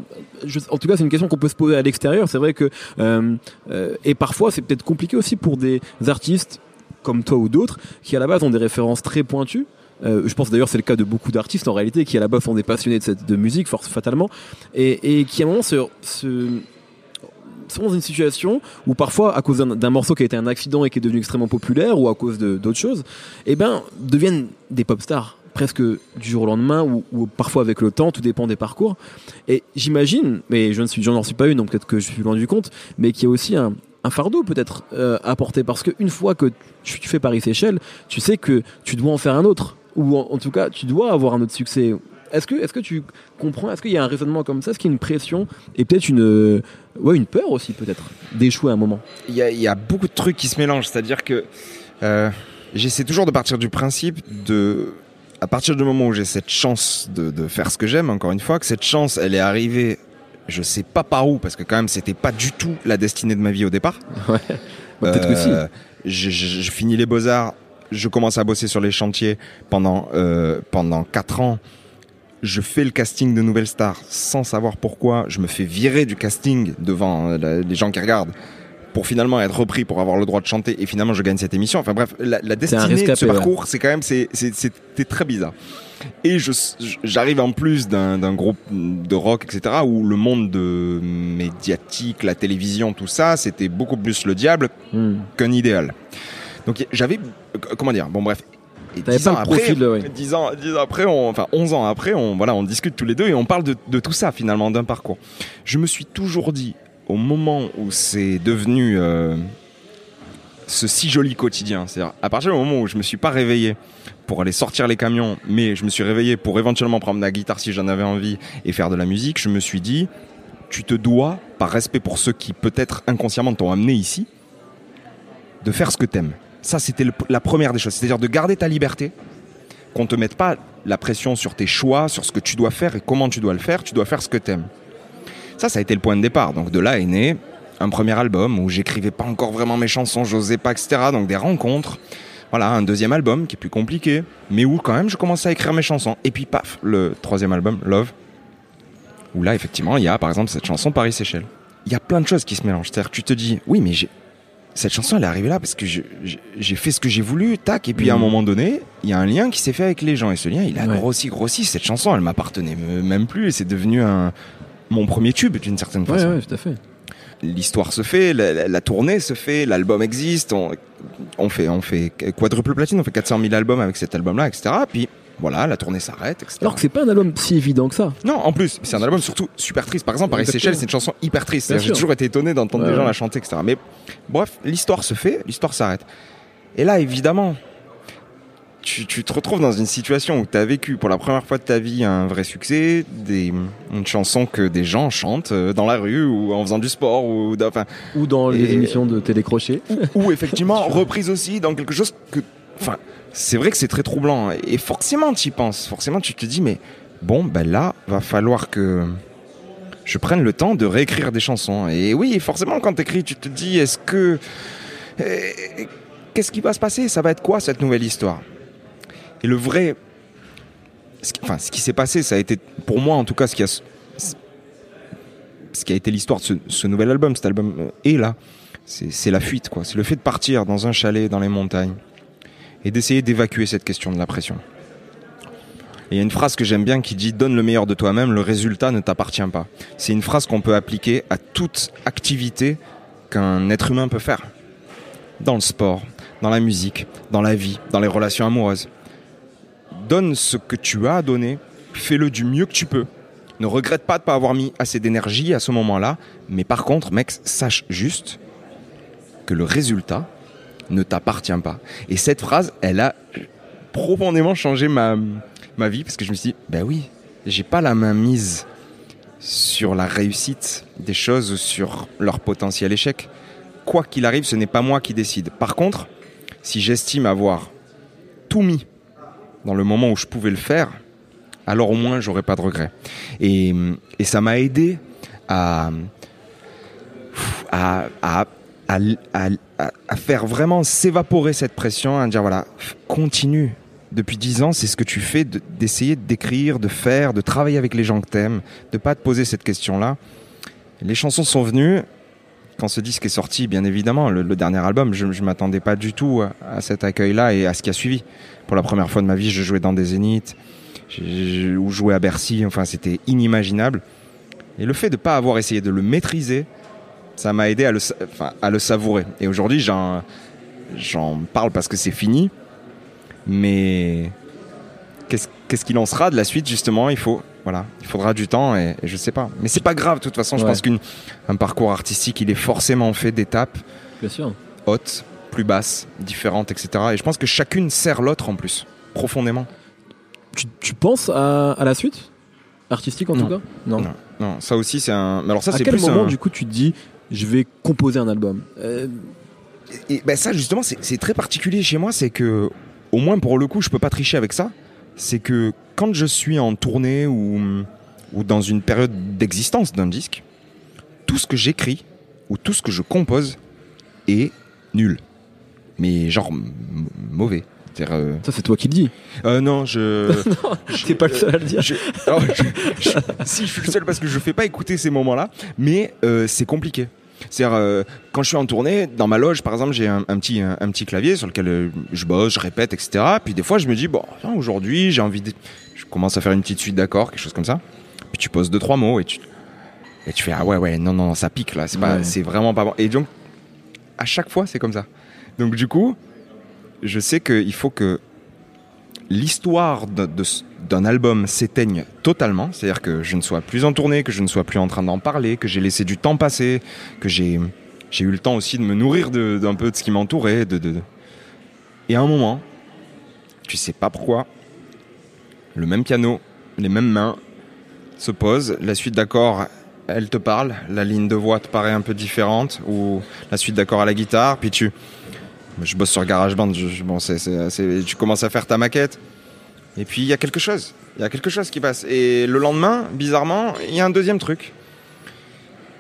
Speaker 2: En tout cas, c'est une question qu'on peut se poser à l'extérieur. C'est vrai que euh, euh, et parfois c'est peut-être compliqué aussi pour des artistes comme toi ou d'autres qui à la base ont des références très pointues euh, je pense d'ailleurs c'est le cas de beaucoup d'artistes en réalité qui à la base sont des passionnés de, cette, de musique force fatalement et, qui à un moment se, sont dans une situation où parfois à cause d'un morceau qui a été un accident et qui est devenu extrêmement populaire ou à cause d'autres choses eh ben deviennent des pop stars presque du jour au lendemain ou, parfois avec le temps tout dépend des parcours. Et j'imagine mais je ne suis j'en en suis pas une donc peut-être que je suis loin du compte mais qu'il y a aussi un, un fardeau peut-être euh, à porter parce qu'une fois que tu, tu fais Paris-Séchelles tu sais que tu dois en faire un autre ou en, en tout cas tu dois avoir un autre succès est-ce que, est-ce que tu comprends Est-ce qu'il y a un raisonnement comme ça? Est-ce qu'il y a une pression et peut-être une, euh, ouais, une peur aussi peut-être d'échouer à un moment?
Speaker 3: Il y a, il y a beaucoup de trucs qui se mélangent. C'est-à-dire que euh, j'essaie toujours de partir du principe de, à partir du moment où j'ai cette chance de, de faire ce que j'aime, encore une fois, que cette chance, elle est arrivée, je sais pas par où, parce que quand même, c'était pas du tout la destinée de ma vie au départ. [LAUGHS]
Speaker 2: Ouais. Bah, peut-être que si.
Speaker 3: Euh, Je, je- je finis les beaux arts, je commence à bosser sur les chantiers pendant euh, pendant quatre ans. je fais le casting de Nouvelle Star sans savoir pourquoi. Je me fais virer du casting devant euh, les gens qui regardent pour finalement être repris pour avoir le droit de chanter et finalement je gagne cette émission. Enfin bref, la, la destinée de ce parcours, c'est quand même c'était très bizarre. Et j'arrive en plus d'un groupe de rock, etc., où le monde de médiatique, la télévision, tout ça, c'était beaucoup plus le diable hmm. qu'un idéal. Donc j'avais, comment dire, bon bref,
Speaker 2: et dix ans, après, profil,
Speaker 3: ans, après, enfin 11 ans après, on, voilà, on discute tous les deux et on parle de, de tout ça finalement, d'un parcours. Je me suis toujours dit, au moment où c'est devenu euh, ce si joli quotidien, c'est-à-dire à partir du moment où je me suis pas réveillé pour aller sortir les camions, mais je me suis réveillé pour éventuellement prendre la guitare si j'en avais envie et faire de la musique, je me suis dit, tu te dois, par respect pour ceux qui peut-être inconsciemment t'ont amené ici, de faire ce que t'aimes. Ça, c'était la première des choses. C'est-à-dire de garder ta liberté, qu'on te mette pas la pression sur tes choix, sur ce que tu dois faire et comment tu dois le faire. Tu dois faire ce que t'aimes. Ça, ça a été le point de départ. Donc de là est né un premier album où j'écrivais pas encore vraiment mes chansons, j'osais pas, etc. Donc des rencontres. Voilà, un deuxième album qui est plus compliqué, mais où quand même je commençais à écrire mes chansons. Et puis paf, le troisième album, Love, où là effectivement il y a par exemple cette chanson Paris Seychelles. Il y a plein de choses qui se mélangent. C'est-à-dire tu te dis, oui mais j'ai cette chanson, elle est arrivée là parce que j'ai fait ce que j'ai voulu, tac, et puis à un mm. moment donné, il y a un lien qui s'est fait avec les gens, et ce lien, il a grossi, grossi. Cette chanson, elle m'appartenait même plus, et c'est devenu un, mon premier tube d'une certaine façon.
Speaker 2: Ouais, tout à fait.
Speaker 3: L'histoire se fait, la, tournée se fait, l'album existe, on, on, fait, on fait quadruple platine, on fait 400 000 albums avec cet album-là, etc. Puis voilà, la tournée s'arrête, etc.
Speaker 2: Alors que c'est pas un album si évident que ça.
Speaker 3: Non, en plus, c'est un album surtout super triste. Par exemple, Paris Seychelles, c'est une chanson hyper triste. J'ai toujours été étonné d'entendre des gens la chanter, etc. Mais bref, l'histoire se fait, l'histoire s'arrête. Et là, évidemment, tu, te retrouves dans une situation où tu as vécu pour la première fois de ta vie un vrai succès, des, une chanson que des gens chantent euh, dans la rue ou en faisant du sport ou,
Speaker 2: enfin, ou dans les émissions de télécrochet.
Speaker 3: Ou, ou effectivement [LAUGHS] reprise aussi dans quelque chose que, enfin, c'est vrai que c'est très troublant. Et forcément, tu y penses. Forcément, tu te dis, mais bon, ben là, va falloir que je prenne le temps de réécrire des chansons. Et oui, forcément, quand tu écris, tu te dis, est-ce que. Eh, qu'est-ce qui va se passer? Ça va être quoi cette nouvelle histoire? Et le vrai. Enfin, ce qui s'est passé, ça a été, pour moi en tout cas, ce qui a, ce qui a été l'histoire de ce, nouvel album, cet album euh, est là. C'est la fuite, quoi. C'est le fait de partir dans un chalet dans les montagnes et d'essayer d'évacuer cette question de la pression. il y a une phrase que j'aime bien qui dit Donne le meilleur de toi-même, le résultat ne t'appartient pas. C'est une phrase qu'on peut appliquer à toute activité qu'un être humain peut faire. Dans le sport, dans la musique, dans la vie, dans les relations amoureuses. Donne ce que tu as à donner, fais-le du mieux que tu peux. Ne regrette pas de ne pas avoir mis assez d'énergie à ce moment-là, mais par contre, mec, sache juste que le résultat, ne t'appartient pas. Et cette phrase, elle a profondément changé ma, ma vie parce que je me suis dit, ben oui, j'ai pas la main mise sur la réussite des choses ou sur leur potentiel échec. Quoi qu'il arrive, ce n'est pas moi qui décide. Par contre, si j'estime avoir tout mis dans le moment où je pouvais le faire, alors au moins j'aurais pas de regrets. Et, et ça m'a aidé à, à à, faire vraiment s'évaporer cette pression, à dire voilà, continue. Depuis dix ans, c'est ce que tu fais, d'essayer d'écrire, de faire, de travailler avec les gens que t'aimes, de pas te poser cette question-là. Les chansons sont venues. Quand ce disque est sorti, bien évidemment, le, dernier album, je, ne m'attendais pas du tout à, cet accueil-là et à ce qui a suivi. Pour la première fois de ma vie, je jouais dans des zéniths, ou jouais à Bercy. Enfin, c'était inimaginable. Et le fait de ne pas avoir essayé de le maîtriser, ça m'a aidé à le, à le savourer. Et aujourd'hui, j'en, j'en parle parce que c'est fini. Mais qu'est-ce, qu'est-ce qu'il en sera de la suite, justement? Il faut, voilà, il faudra du temps et, je sais pas. Mais c'est pas grave, de toute façon. Je pense qu'un parcours artistique, il est forcément fait d'étapes. Hautes, plus basses, différentes, etc. Et je pense que chacune sert l'autre en plus, profondément.
Speaker 2: Tu, penses à, à, la suite? Artistique en tout cas?
Speaker 3: Non. non. ça aussi c'est un. Alors ça,
Speaker 2: à quel moment du coup tu te dis je vais composer un album. Euh,
Speaker 3: et, ben ça justement c'est très particulier chez moi, c'est que au moins pour le coup je peux pas tricher avec ça. C'est que quand je suis en tournée ou, ou dans une période d'existence d'un disque, tout ce que j'écris ou tout ce que je compose est nul. Mais genre mauvais, euh,
Speaker 2: Ça, c'est toi qui le dis.
Speaker 3: euh, [LAUGHS] non, je.
Speaker 2: T'es pas le seul à le dire.
Speaker 3: je- non, je- je- si je suis le seul parce que je fais pas écouter ces moments-là, mais euh, c'est compliqué. C'est-à-dire euh, quand je suis en tournée, dans ma loge par exemple, j'ai un, un petit un, un petit clavier sur lequel euh, je bosse, je répète, etc. Puis des fois je me dis bon, aujourd'hui j'ai envie de, je commence à faire une petite suite d'accords, quelque chose comme ça. Puis tu poses deux trois mots et tu et tu fais ah ouais ouais non non ça pique là, c'est pas
Speaker 2: Ouais.
Speaker 3: c'est vraiment pas bon. Et donc à chaque fois c'est comme ça. Donc du coup, je sais qu'il faut que l'histoire d'un album s'éteigne totalement, c'est-à-dire que je ne sois plus en tournée, que je ne sois plus en train d'en parler, que j'ai laissé du temps passer, que j'ai eu le temps aussi de me nourrir d'un peu de ce qui m'entourait, et à un moment, tu sais pas pourquoi, le même piano, les mêmes mains se posent, la suite d'accords, elle te parle, la ligne de voix te paraît un peu différente, ou la suite d'accords à la guitare, puis tu je bosse sur GarageBand, je, je- bon, c'est, c'est- c'est- tu commences à faire ta maquette. Et puis il y a quelque chose, il y a quelque chose qui passe. Et le lendemain, bizarrement, il y a un deuxième truc.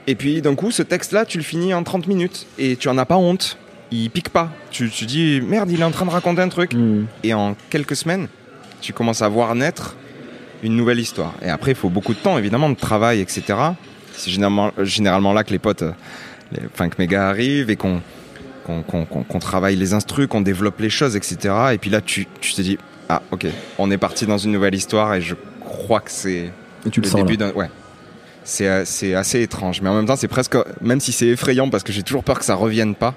Speaker 3: Et puis d'un coup, ce texte-là, tu le finis en 30 minutes et tu en as pas honte. Il pique pas. Tu tu dis merde, il est en train de raconter un truc.
Speaker 2: Hmm.
Speaker 3: Et en quelques semaines, tu commences à voir naître une nouvelle histoire. Et après, il faut beaucoup de temps, évidemment, de travail, etc. C'est généralement, généralement là que les potes, euh, les Funk Mega arrivent et qu'on qu'on travaille les instrus, qu'on développe les choses, etc. Et puis là, tu, tu te dis, ah ok, on est parti dans une nouvelle histoire et je crois que c'est
Speaker 2: Et tu le,
Speaker 3: le
Speaker 2: sens
Speaker 3: début d'un... Ouais. C'est c'est assez étrange, mais en même temps, c'est presque... Même si c'est effrayant, parce que j'ai toujours peur que ça revienne pas,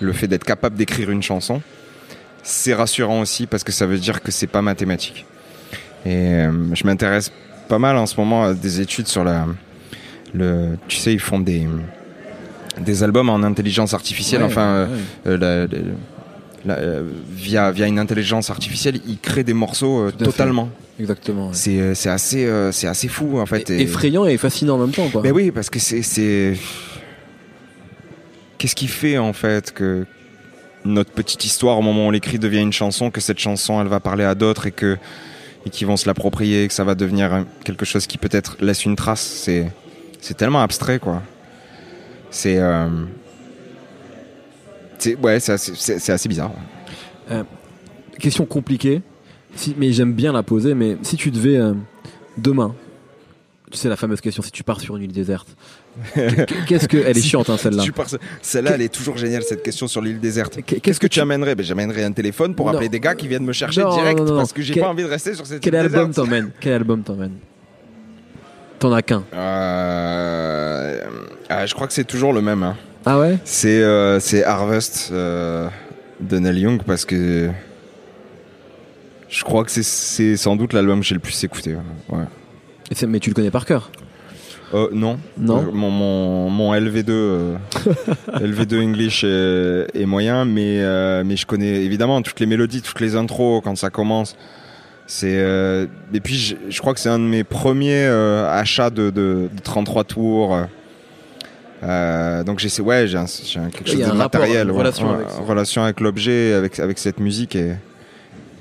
Speaker 3: le fait d'être capable d'écrire une chanson, c'est rassurant aussi, parce que ça veut dire que c'est pas mathématique. Et euh, je m'intéresse pas mal en ce moment à des études sur la... Le, tu sais, ils font des, des albums en intelligence artificielle,
Speaker 2: Ouais,
Speaker 3: enfin... euh,
Speaker 2: ouais.
Speaker 3: euh, la- la- la- via, via une intelligence artificielle, ils créent des morceaux euh, totalement.
Speaker 2: Exactement. ouais.
Speaker 3: C'est c'est assez, euh, c'est assez fou en fait.
Speaker 2: Et-
Speaker 3: Et-
Speaker 2: Effrayant et fascinant en même temps, quoi.
Speaker 3: Ben oui, parce que c'est. c'est- Qu'est-ce qui fait en fait que notre petite histoire, au moment où on l'écrit, devient une chanson, que cette chanson, elle va parler à d'autres et que et qui vont se l'approprier, que ça va devenir quelque chose qui peut-être laisse une trace? C'est c'est tellement abstrait quoi. C'est euh, ouais, c'est assez, assez bizarre.
Speaker 2: Question compliquée, si, mais j'aime bien la poser. Mais si tu devais euh, demain, tu sais la fameuse question, si tu pars sur une île déserte, [LAUGHS] qu'est-ce que elle est chiante hein, celle-là.
Speaker 3: Celle-là, elle est toujours géniale cette question sur l'île déserte.
Speaker 2: Qu'est-
Speaker 3: Qu'est-ce que tu amènerais? Ben, J'amènerais un téléphone pour
Speaker 2: Non.
Speaker 3: appeler des gars qui viennent me chercher
Speaker 2: Non,
Speaker 3: direct
Speaker 2: non,
Speaker 3: parce que j'ai pas envie de rester sur cette
Speaker 2: Quel
Speaker 3: île
Speaker 2: album Quel album t'emmène? T'en as qu'un.
Speaker 3: Euh, ah, Je crois que c'est toujours le même. hein.
Speaker 2: Ah ouais?
Speaker 3: C'est euh, c'est Harvest euh, de Neil Young parce que je crois que c'est- sans doute l'album que j'ai le plus écouté. Ouais.
Speaker 2: Et c'est- Mais tu le connais par cœur?
Speaker 3: Euh, non.
Speaker 2: Non?
Speaker 3: Euh, mon, mon, mon LV2, euh, [LAUGHS] LV2 English est, est moyen, mais, mais je connais évidemment toutes les mélodies, toutes les intros quand ça commence. C'est et puis je, je crois que c'est un de mes premiers achats de, de, de 33 tours. Euh, donc j'ai ouais j'ai quelque chose de matériel, ouais,
Speaker 2: relation
Speaker 3: ouais,
Speaker 2: avec ça.
Speaker 3: relation avec l'objet, avec avec cette musique et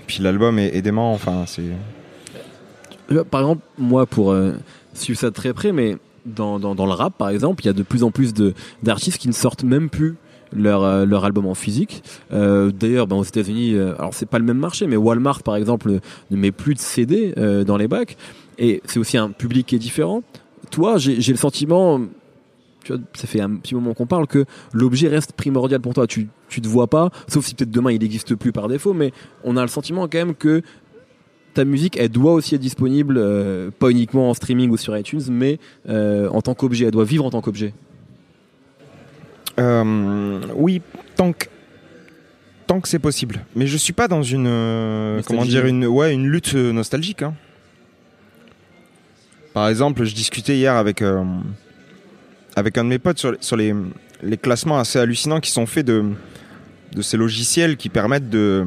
Speaker 3: puis l'album est, est dément. Enfin c'est
Speaker 2: Euh, Par exemple, moi, pour euh, suivre ça de très près, mais dans, dans, dans le rap, par exemple, il y a de plus en plus d'artistes qui ne sortent même plus leur, euh, leur album en physique. Euh, D'ailleurs, ben, aux États-Unis, euh, alors c'est pas le même marché, mais Walmart, par exemple, ne, met plus de CD dans les bacs. Et c'est aussi un public qui est différent. Toi, j'ai le sentiment, tu vois, ça fait un petit moment qu'on parle, que l'objet reste primordial pour toi. Tu, tu te vois pas, sauf si peut-être demain il n'existe plus par défaut, mais on a le sentiment quand même que ta musique, elle doit aussi être disponible, euh, pas uniquement en streaming ou sur iTunes, mais euh, en tant qu'objet. Elle doit vivre en tant qu'objet.
Speaker 3: Euh, oui, tant que tant que c'est possible. Mais je suis pas dans une comment dire une ouais une lutte nostalgique. hein. Par exemple, je discutais hier avec avec un de mes potes sur, les, classements assez hallucinants qui sont faits de ces logiciels qui permettent de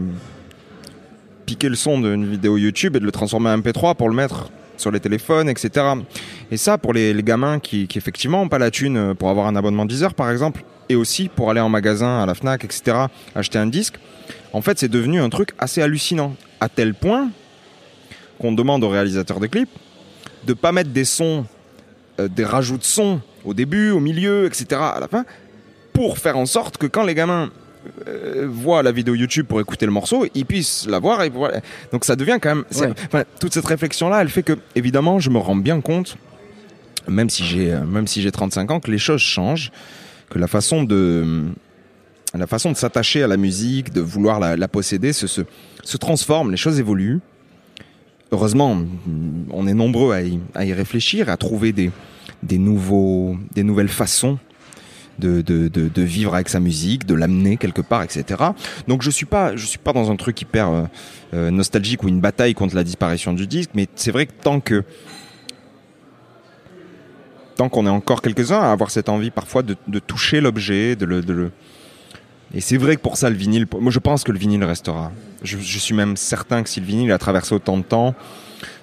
Speaker 3: piquer le son d'une vidéo YouTube et de le transformer en MP3 pour le mettre sur les téléphones, etc. Et ça, pour les, gamins qui, effectivement n'ont pas la thune pour avoir un abonnement Deezer, par exemple, et aussi pour aller en magasin, à la FNAC, etc., acheter un disque, en fait, c'est devenu un truc assez hallucinant. À tel point qu'on demande aux réalisateurs de clips de pas mettre des sons, euh, des rajouts de sons au début, au milieu, etc., à la fin, pour faire en sorte que quand les gamins euh, voit la vidéo YouTube pour écouter le morceau, il puisse la voir. Et. Donc ça devient quand même.
Speaker 2: Ouais.
Speaker 3: toute cette réflexion-là, elle fait que, évidemment, je me rends bien compte, même si j'ai, euh, même si j'ai 35 ans, que les choses changent, que la façon de, la façon de s'attacher à la musique, de vouloir la, la posséder, se, se, se transforme, les choses évoluent. Heureusement, on est nombreux à y, à y réfléchir, à trouver des, des, nouveaux, des nouvelles façons de, de, de, de vivre avec sa musique, de l'amener quelque part, etc. Donc je suis pas, je suis pas dans un truc hyper euh, euh, nostalgique ou une bataille contre la disparition du disque, mais c'est vrai que tant que tant qu'on est encore quelques-uns à avoir cette envie parfois de, toucher l'objet, de le, le et c'est vrai que pour ça le vinyle, moi je pense que le vinyle restera. Je, je suis même certain que si le vinyle a traversé autant de temps,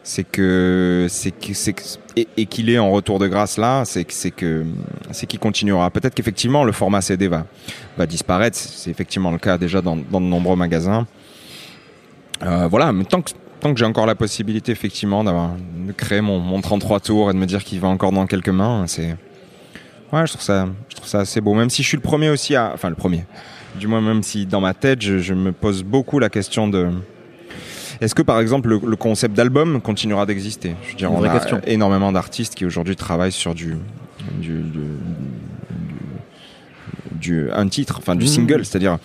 Speaker 3: c'est que c'est que que- et, et qu'il est en retour de grâce là, c'est c'est que c'est qu'il continuera. Peut-être qu'effectivement le format CD va va disparaître. C'est effectivement le cas déjà dans, dans de nombreux magasins. Euh, voilà, mais tant que tant que j'ai encore la possibilité effectivement d'avoir de créer mon, mon 33 tours et de me dire qu'il va encore dans quelques mains, c'est ouais, je trouve ça je trouve ça assez beau. Même si je suis le premier aussi à, enfin le premier. Du moins même si dans ma tête je, je me pose beaucoup la question de est-ce que par exemple le, le concept d'album continuera d'exister? Je veux dire, on a
Speaker 2: question.
Speaker 3: énormément d'artistes qui aujourd'hui travaillent sur du, du, du- du- du- un titre, enfin du
Speaker 2: Mhm.
Speaker 3: single, c'est-à-dire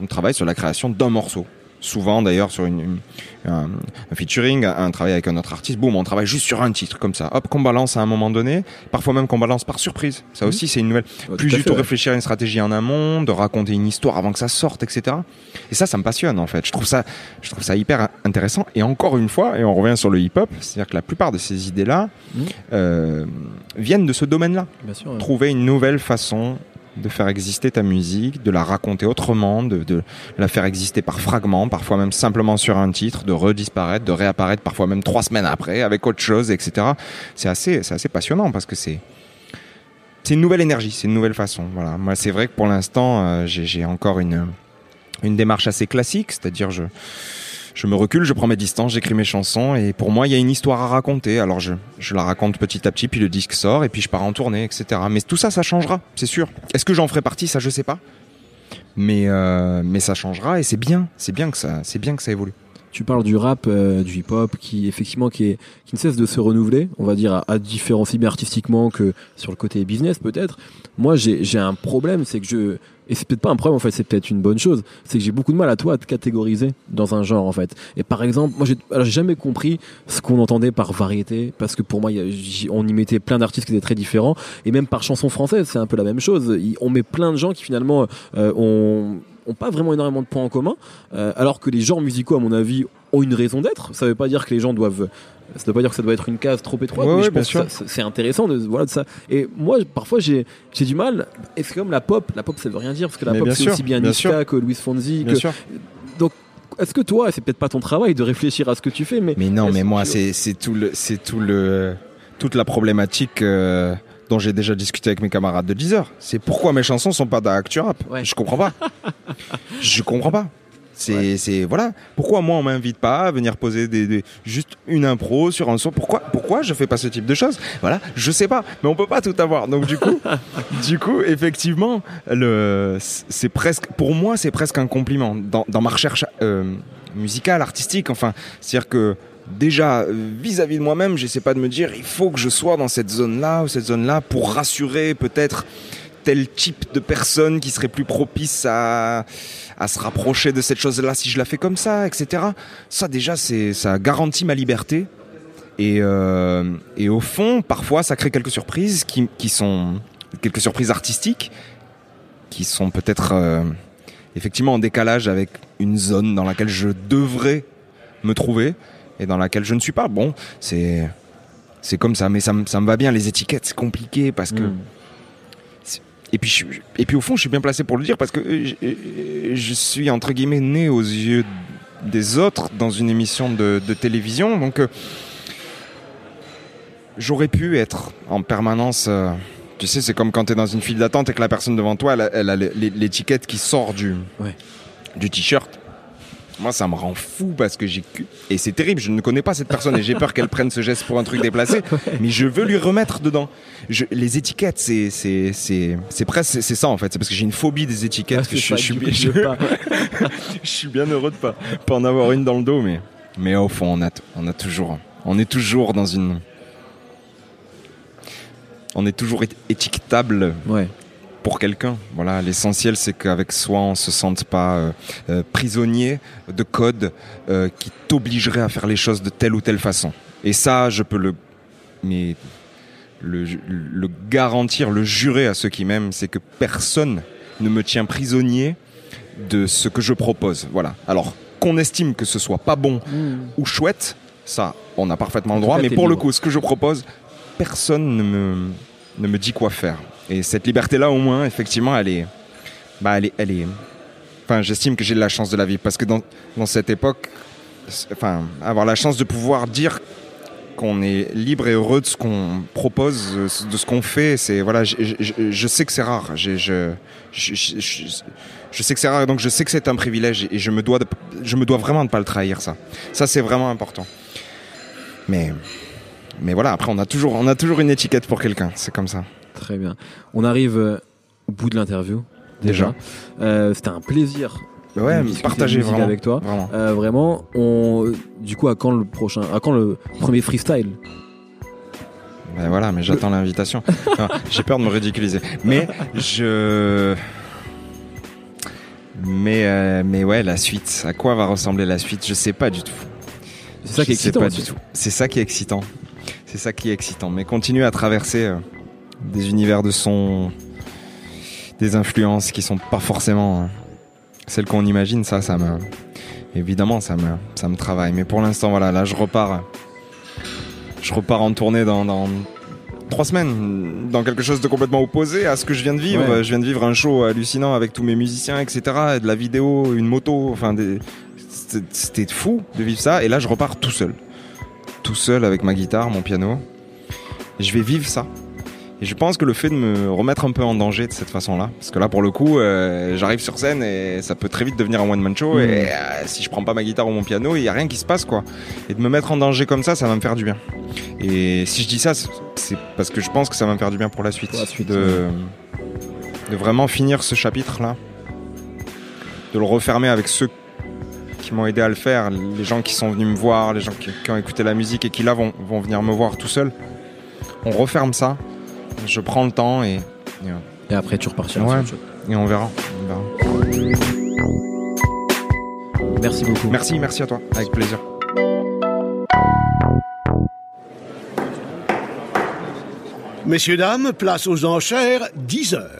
Speaker 3: on travaille sur la création d'un morceau. Souvent d'ailleurs sur une, une- un, un featuring, un, un travail avec un autre artiste, boum, on travaille juste sur un titre comme ça. Hop, qu'on balance à un moment donné, parfois même qu'on balance par surprise. Ça aussi c'est une nouvelle
Speaker 2: Ouais,
Speaker 3: plus du tout
Speaker 2: ouais.
Speaker 3: réfléchir à une stratégie en amont, de raconter une histoire avant que ça sorte, etc. Et ça, ça me passionne en fait. Je trouve ça, je trouve ça hyper intéressant. Et encore une fois, et on revient sur le hip-hop, c'est-à-dire que la plupart de ces idées-là
Speaker 2: Mhm.
Speaker 3: euh, viennent de ce domaine-là.
Speaker 2: Bien sûr. ouais.
Speaker 3: Trouver une nouvelle façon de faire exister ta musique, de la raconter autrement, de, la faire exister par fragments, parfois même simplement sur un titre, de redisparaître, de réapparaître parfois même trois semaines après avec autre chose, etc. C'est assez, assez passionnant parce que c'est c'est une nouvelle énergie, c'est une nouvelle façon. Voilà. Moi, c'est vrai que pour l'instant, euh, j'ai j'ai encore une une démarche assez classique, c'est-à-dire je je me recule, je prends mes distances, j'écris mes chansons et pour moi il y a une histoire à raconter. Alors je, je la raconte petit à petit, puis le disque sort et puis je pars en tournée, etc. Mais tout ça, ça changera, c'est sûr. Est-ce que j'en ferai partie? Ça, je sais pas. Mais euh, mais ça changera et c'est bien, c'est bien que ça, c'est bien que ça évolue.
Speaker 2: Tu parles du rap, euh, du hip-hop, qui effectivement qui, est, qui ne cesse de se renouveler, on va dire à, à différencier bien artistiquement que sur le côté business peut-être. Moi j'ai un problème, c'est que je et c'est peut-être pas un problème en fait, c'est peut-être une bonne chose, c'est que j'ai beaucoup de mal à toi à te catégoriser dans un genre en fait. Et par exemple, moi j'ai jamais compris ce qu'on entendait par variété parce que pour moi on y mettait plein d'artistes qui étaient très différents et même par chanson française c'est un peu la même chose. On met plein de gens qui finalement euh, ont ont pas vraiment énormément de points en commun, euh, alors que les genres musicaux, à mon avis, ont une raison d'être. Ça veut pas dire que les gens doivent. Ça veut pas dire que ça doit être une case trop étroite,
Speaker 3: Ouais,
Speaker 2: mais
Speaker 3: ouais,
Speaker 2: je
Speaker 3: bien
Speaker 2: pense
Speaker 3: sûr.
Speaker 2: que ça- c'est intéressant de voilà de ça. Et moi, parfois, j'ai j'ai du mal. Et c'est comme la pop. La pop, ça veut rien dire parce que la
Speaker 3: Mais
Speaker 2: pop c'est
Speaker 3: sûr,
Speaker 2: aussi bien
Speaker 3: bien
Speaker 2: Niska
Speaker 3: sûr.
Speaker 2: que Louis Fonzi.
Speaker 3: Bien
Speaker 2: Que...
Speaker 3: sûr.
Speaker 2: Donc, est-ce que toi, et c'est peut-être pas ton travail de réfléchir à ce que tu fais, mais
Speaker 3: Mais non, mais moi,
Speaker 2: tu-
Speaker 3: c'est c'est tout le, c'est tout le, toute la problématique euh, dont j'ai déjà discuté avec mes camarades de Deezer. C'est pourquoi mes chansons sont pas d'actu rap.
Speaker 2: Ouais.
Speaker 3: Je comprends pas. [LAUGHS] je comprends pas. C'est, c'est voilà. Pourquoi moi on m'invite pas à venir poser des, des- juste une impro sur un son? Pourquoi, pourquoi je fais pas ce type de choses? Voilà, je sais pas. Mais on peut pas tout avoir. Donc du coup, [LAUGHS] du coup, effectivement, le, c'est presque, pour moi, c'est presque un compliment dans, dans ma recherche euh, musicale, artistique. Enfin, c'est-à-dire que déjà vis-à-vis de moi-même, j'essaie pas de me dire il faut que je sois dans cette zone-là ou cette zone-là pour rassurer peut-être tel type de personne qui serait plus propice à, se rapprocher de cette chose-là si je la fais comme ça, etc. Ça déjà, c'est ça garantit ma liberté. Et, euh, et au fond, parfois, ça crée quelques surprises qui, sont quelques surprises artistiques qui sont peut-être euh, effectivement en décalage avec une zone dans laquelle je devrais me trouver et dans laquelle je ne suis pas. Bon, c'est comme ça, mais ça, me- ça me va bien. Les étiquettes, c'est compliqué parce que
Speaker 2: Hmm.
Speaker 3: Et puis, je- et puis au fond, je suis bien placé pour le dire parce que euh, je, euh, je suis entre guillemets né aux yeux des autres dans une émission de, de télévision. Donc, euh, j'aurais pu être en permanence. euh, tu sais, c'est comme quand tu es dans une file d'attente et que la personne devant toi, elle a, elle a l'é- l'étiquette qui sort du,
Speaker 2: Ouais.
Speaker 3: du t-shirt. Moi, ça me rend fou parce que j'ai et c'est terrible. Je ne connais pas cette personne et j'ai peur qu'elle prenne ce geste pour un truc déplacé. [LAUGHS] Mais je veux lui remettre dedans. Je... les étiquettes, c'est c'est c'est c'est presque c'est ça en fait. C'est parce que j'ai une phobie des étiquettes
Speaker 2: Ah,
Speaker 3: que [LAUGHS] je, suis je, suis
Speaker 2: je
Speaker 3: je bien heureux de pas pas en avoir une dans le dos, mais mais au fond, on a t- on a toujours on est toujours dans une on est toujours étiquetable
Speaker 2: Ouais.
Speaker 3: Pour quelqu'un. Voilà, l'essentiel c'est qu'avec soi on se sente pas euh, euh, prisonnier de codes euh, qui t'obligeraient à faire les choses de telle ou telle façon. Et ça, je peux le mais le, le garantir, le jurer à ceux qui m'aiment, c'est que personne ne me tient prisonnier de ce que je propose. Voilà. Alors qu'on estime que ce soit pas bon ou chouette, ça, on a parfaitement
Speaker 2: En
Speaker 3: le droit.
Speaker 2: cas,
Speaker 3: Mais pour le coup, ce que je propose, personne ne me, ne me dit quoi faire. Et cette liberté-là, au moins, effectivement, elle est, bah, elle est, elle est. Enfin, j'estime que j'ai de la chance de la vivre parce que dans, dans cette époque, enfin, avoir la chance de pouvoir dire qu'on est libre et heureux de ce qu'on propose, de ce qu'on fait, c'est voilà, je, sais que c'est rare. Je, je, sais que c'est rare, donc je sais que c'est un privilège et je me dois, de, je me dois vraiment de pas le trahir. Ça, ça c'est vraiment important. Mais, mais voilà, après on a toujours, on a toujours une étiquette pour quelqu'un. C'est comme ça.
Speaker 2: Très bien. On arrive euh, au bout de l'interview. Déjà. Euh, C'était un plaisir.
Speaker 3: Ouais,
Speaker 2: de discuter
Speaker 3: partager vraiment.
Speaker 2: avec toi.
Speaker 3: Vraiment.
Speaker 2: Euh, vraiment, on, du coup, à quand le prochain, à quand le premier freestyle?
Speaker 3: Ben voilà, mais j'attends l'invitation. [LAUGHS] J'ai peur de me ridiculiser. Mais je. Mais, euh, mais ouais, la suite. À quoi va ressembler la suite? Je sais pas du tout.
Speaker 2: C'est ça qui est excitant.
Speaker 3: C'est ça qui est excitant. C'est ça qui est excitant. Mais continuer à traverser euh, des univers de son, des influences qui sont pas forcément euh, celles qu'on imagine. Ça, ça me, évidemment, ça me, ça me travaille. Mais pour l'instant, voilà, là, je repars, je repars en tournée dans, dans trois semaines, dans quelque chose de complètement opposé à ce que je viens de vivre.
Speaker 2: Ouais.
Speaker 3: Je viens de vivre un show hallucinant avec tous mes musiciens, etc. et de la vidéo, une moto, enfin des c'était- fou de vivre ça. Et là, je repars tout seul. Tout seul avec ma guitare, mon piano. Je vais vivre ça. Et je pense que le fait de me remettre un peu en danger de cette façon-là, parce que là, pour le coup, euh, j'arrive sur scène et ça peut très vite devenir un one-man show.
Speaker 2: Mhm.
Speaker 3: Et euh, si je prends pas ma guitare ou mon piano, il y a rien qui se passe, quoi. Et de me mettre en danger comme ça, ça va me faire du bien. Et si je dis ça, c'est parce que je pense que ça va me faire du bien pour la suite.
Speaker 2: Pour la suite,
Speaker 3: de, de vraiment finir ce chapitre-là. De le refermer avec ceux qui m'ont aidé à le faire, les gens qui sont venus me voir, les gens qui, qui ont écouté la musique et qui là vont, vont venir me voir tout seul. On referme ça, je prends le temps et, et,
Speaker 2: Et après, tu repartiras.
Speaker 3: Ouais.
Speaker 2: sur
Speaker 3: et on verra. on verra.
Speaker 2: Merci beaucoup.
Speaker 3: Merci, merci à toi, avec plaisir.
Speaker 4: Messieurs, dames, place aux enchères, 10 heures.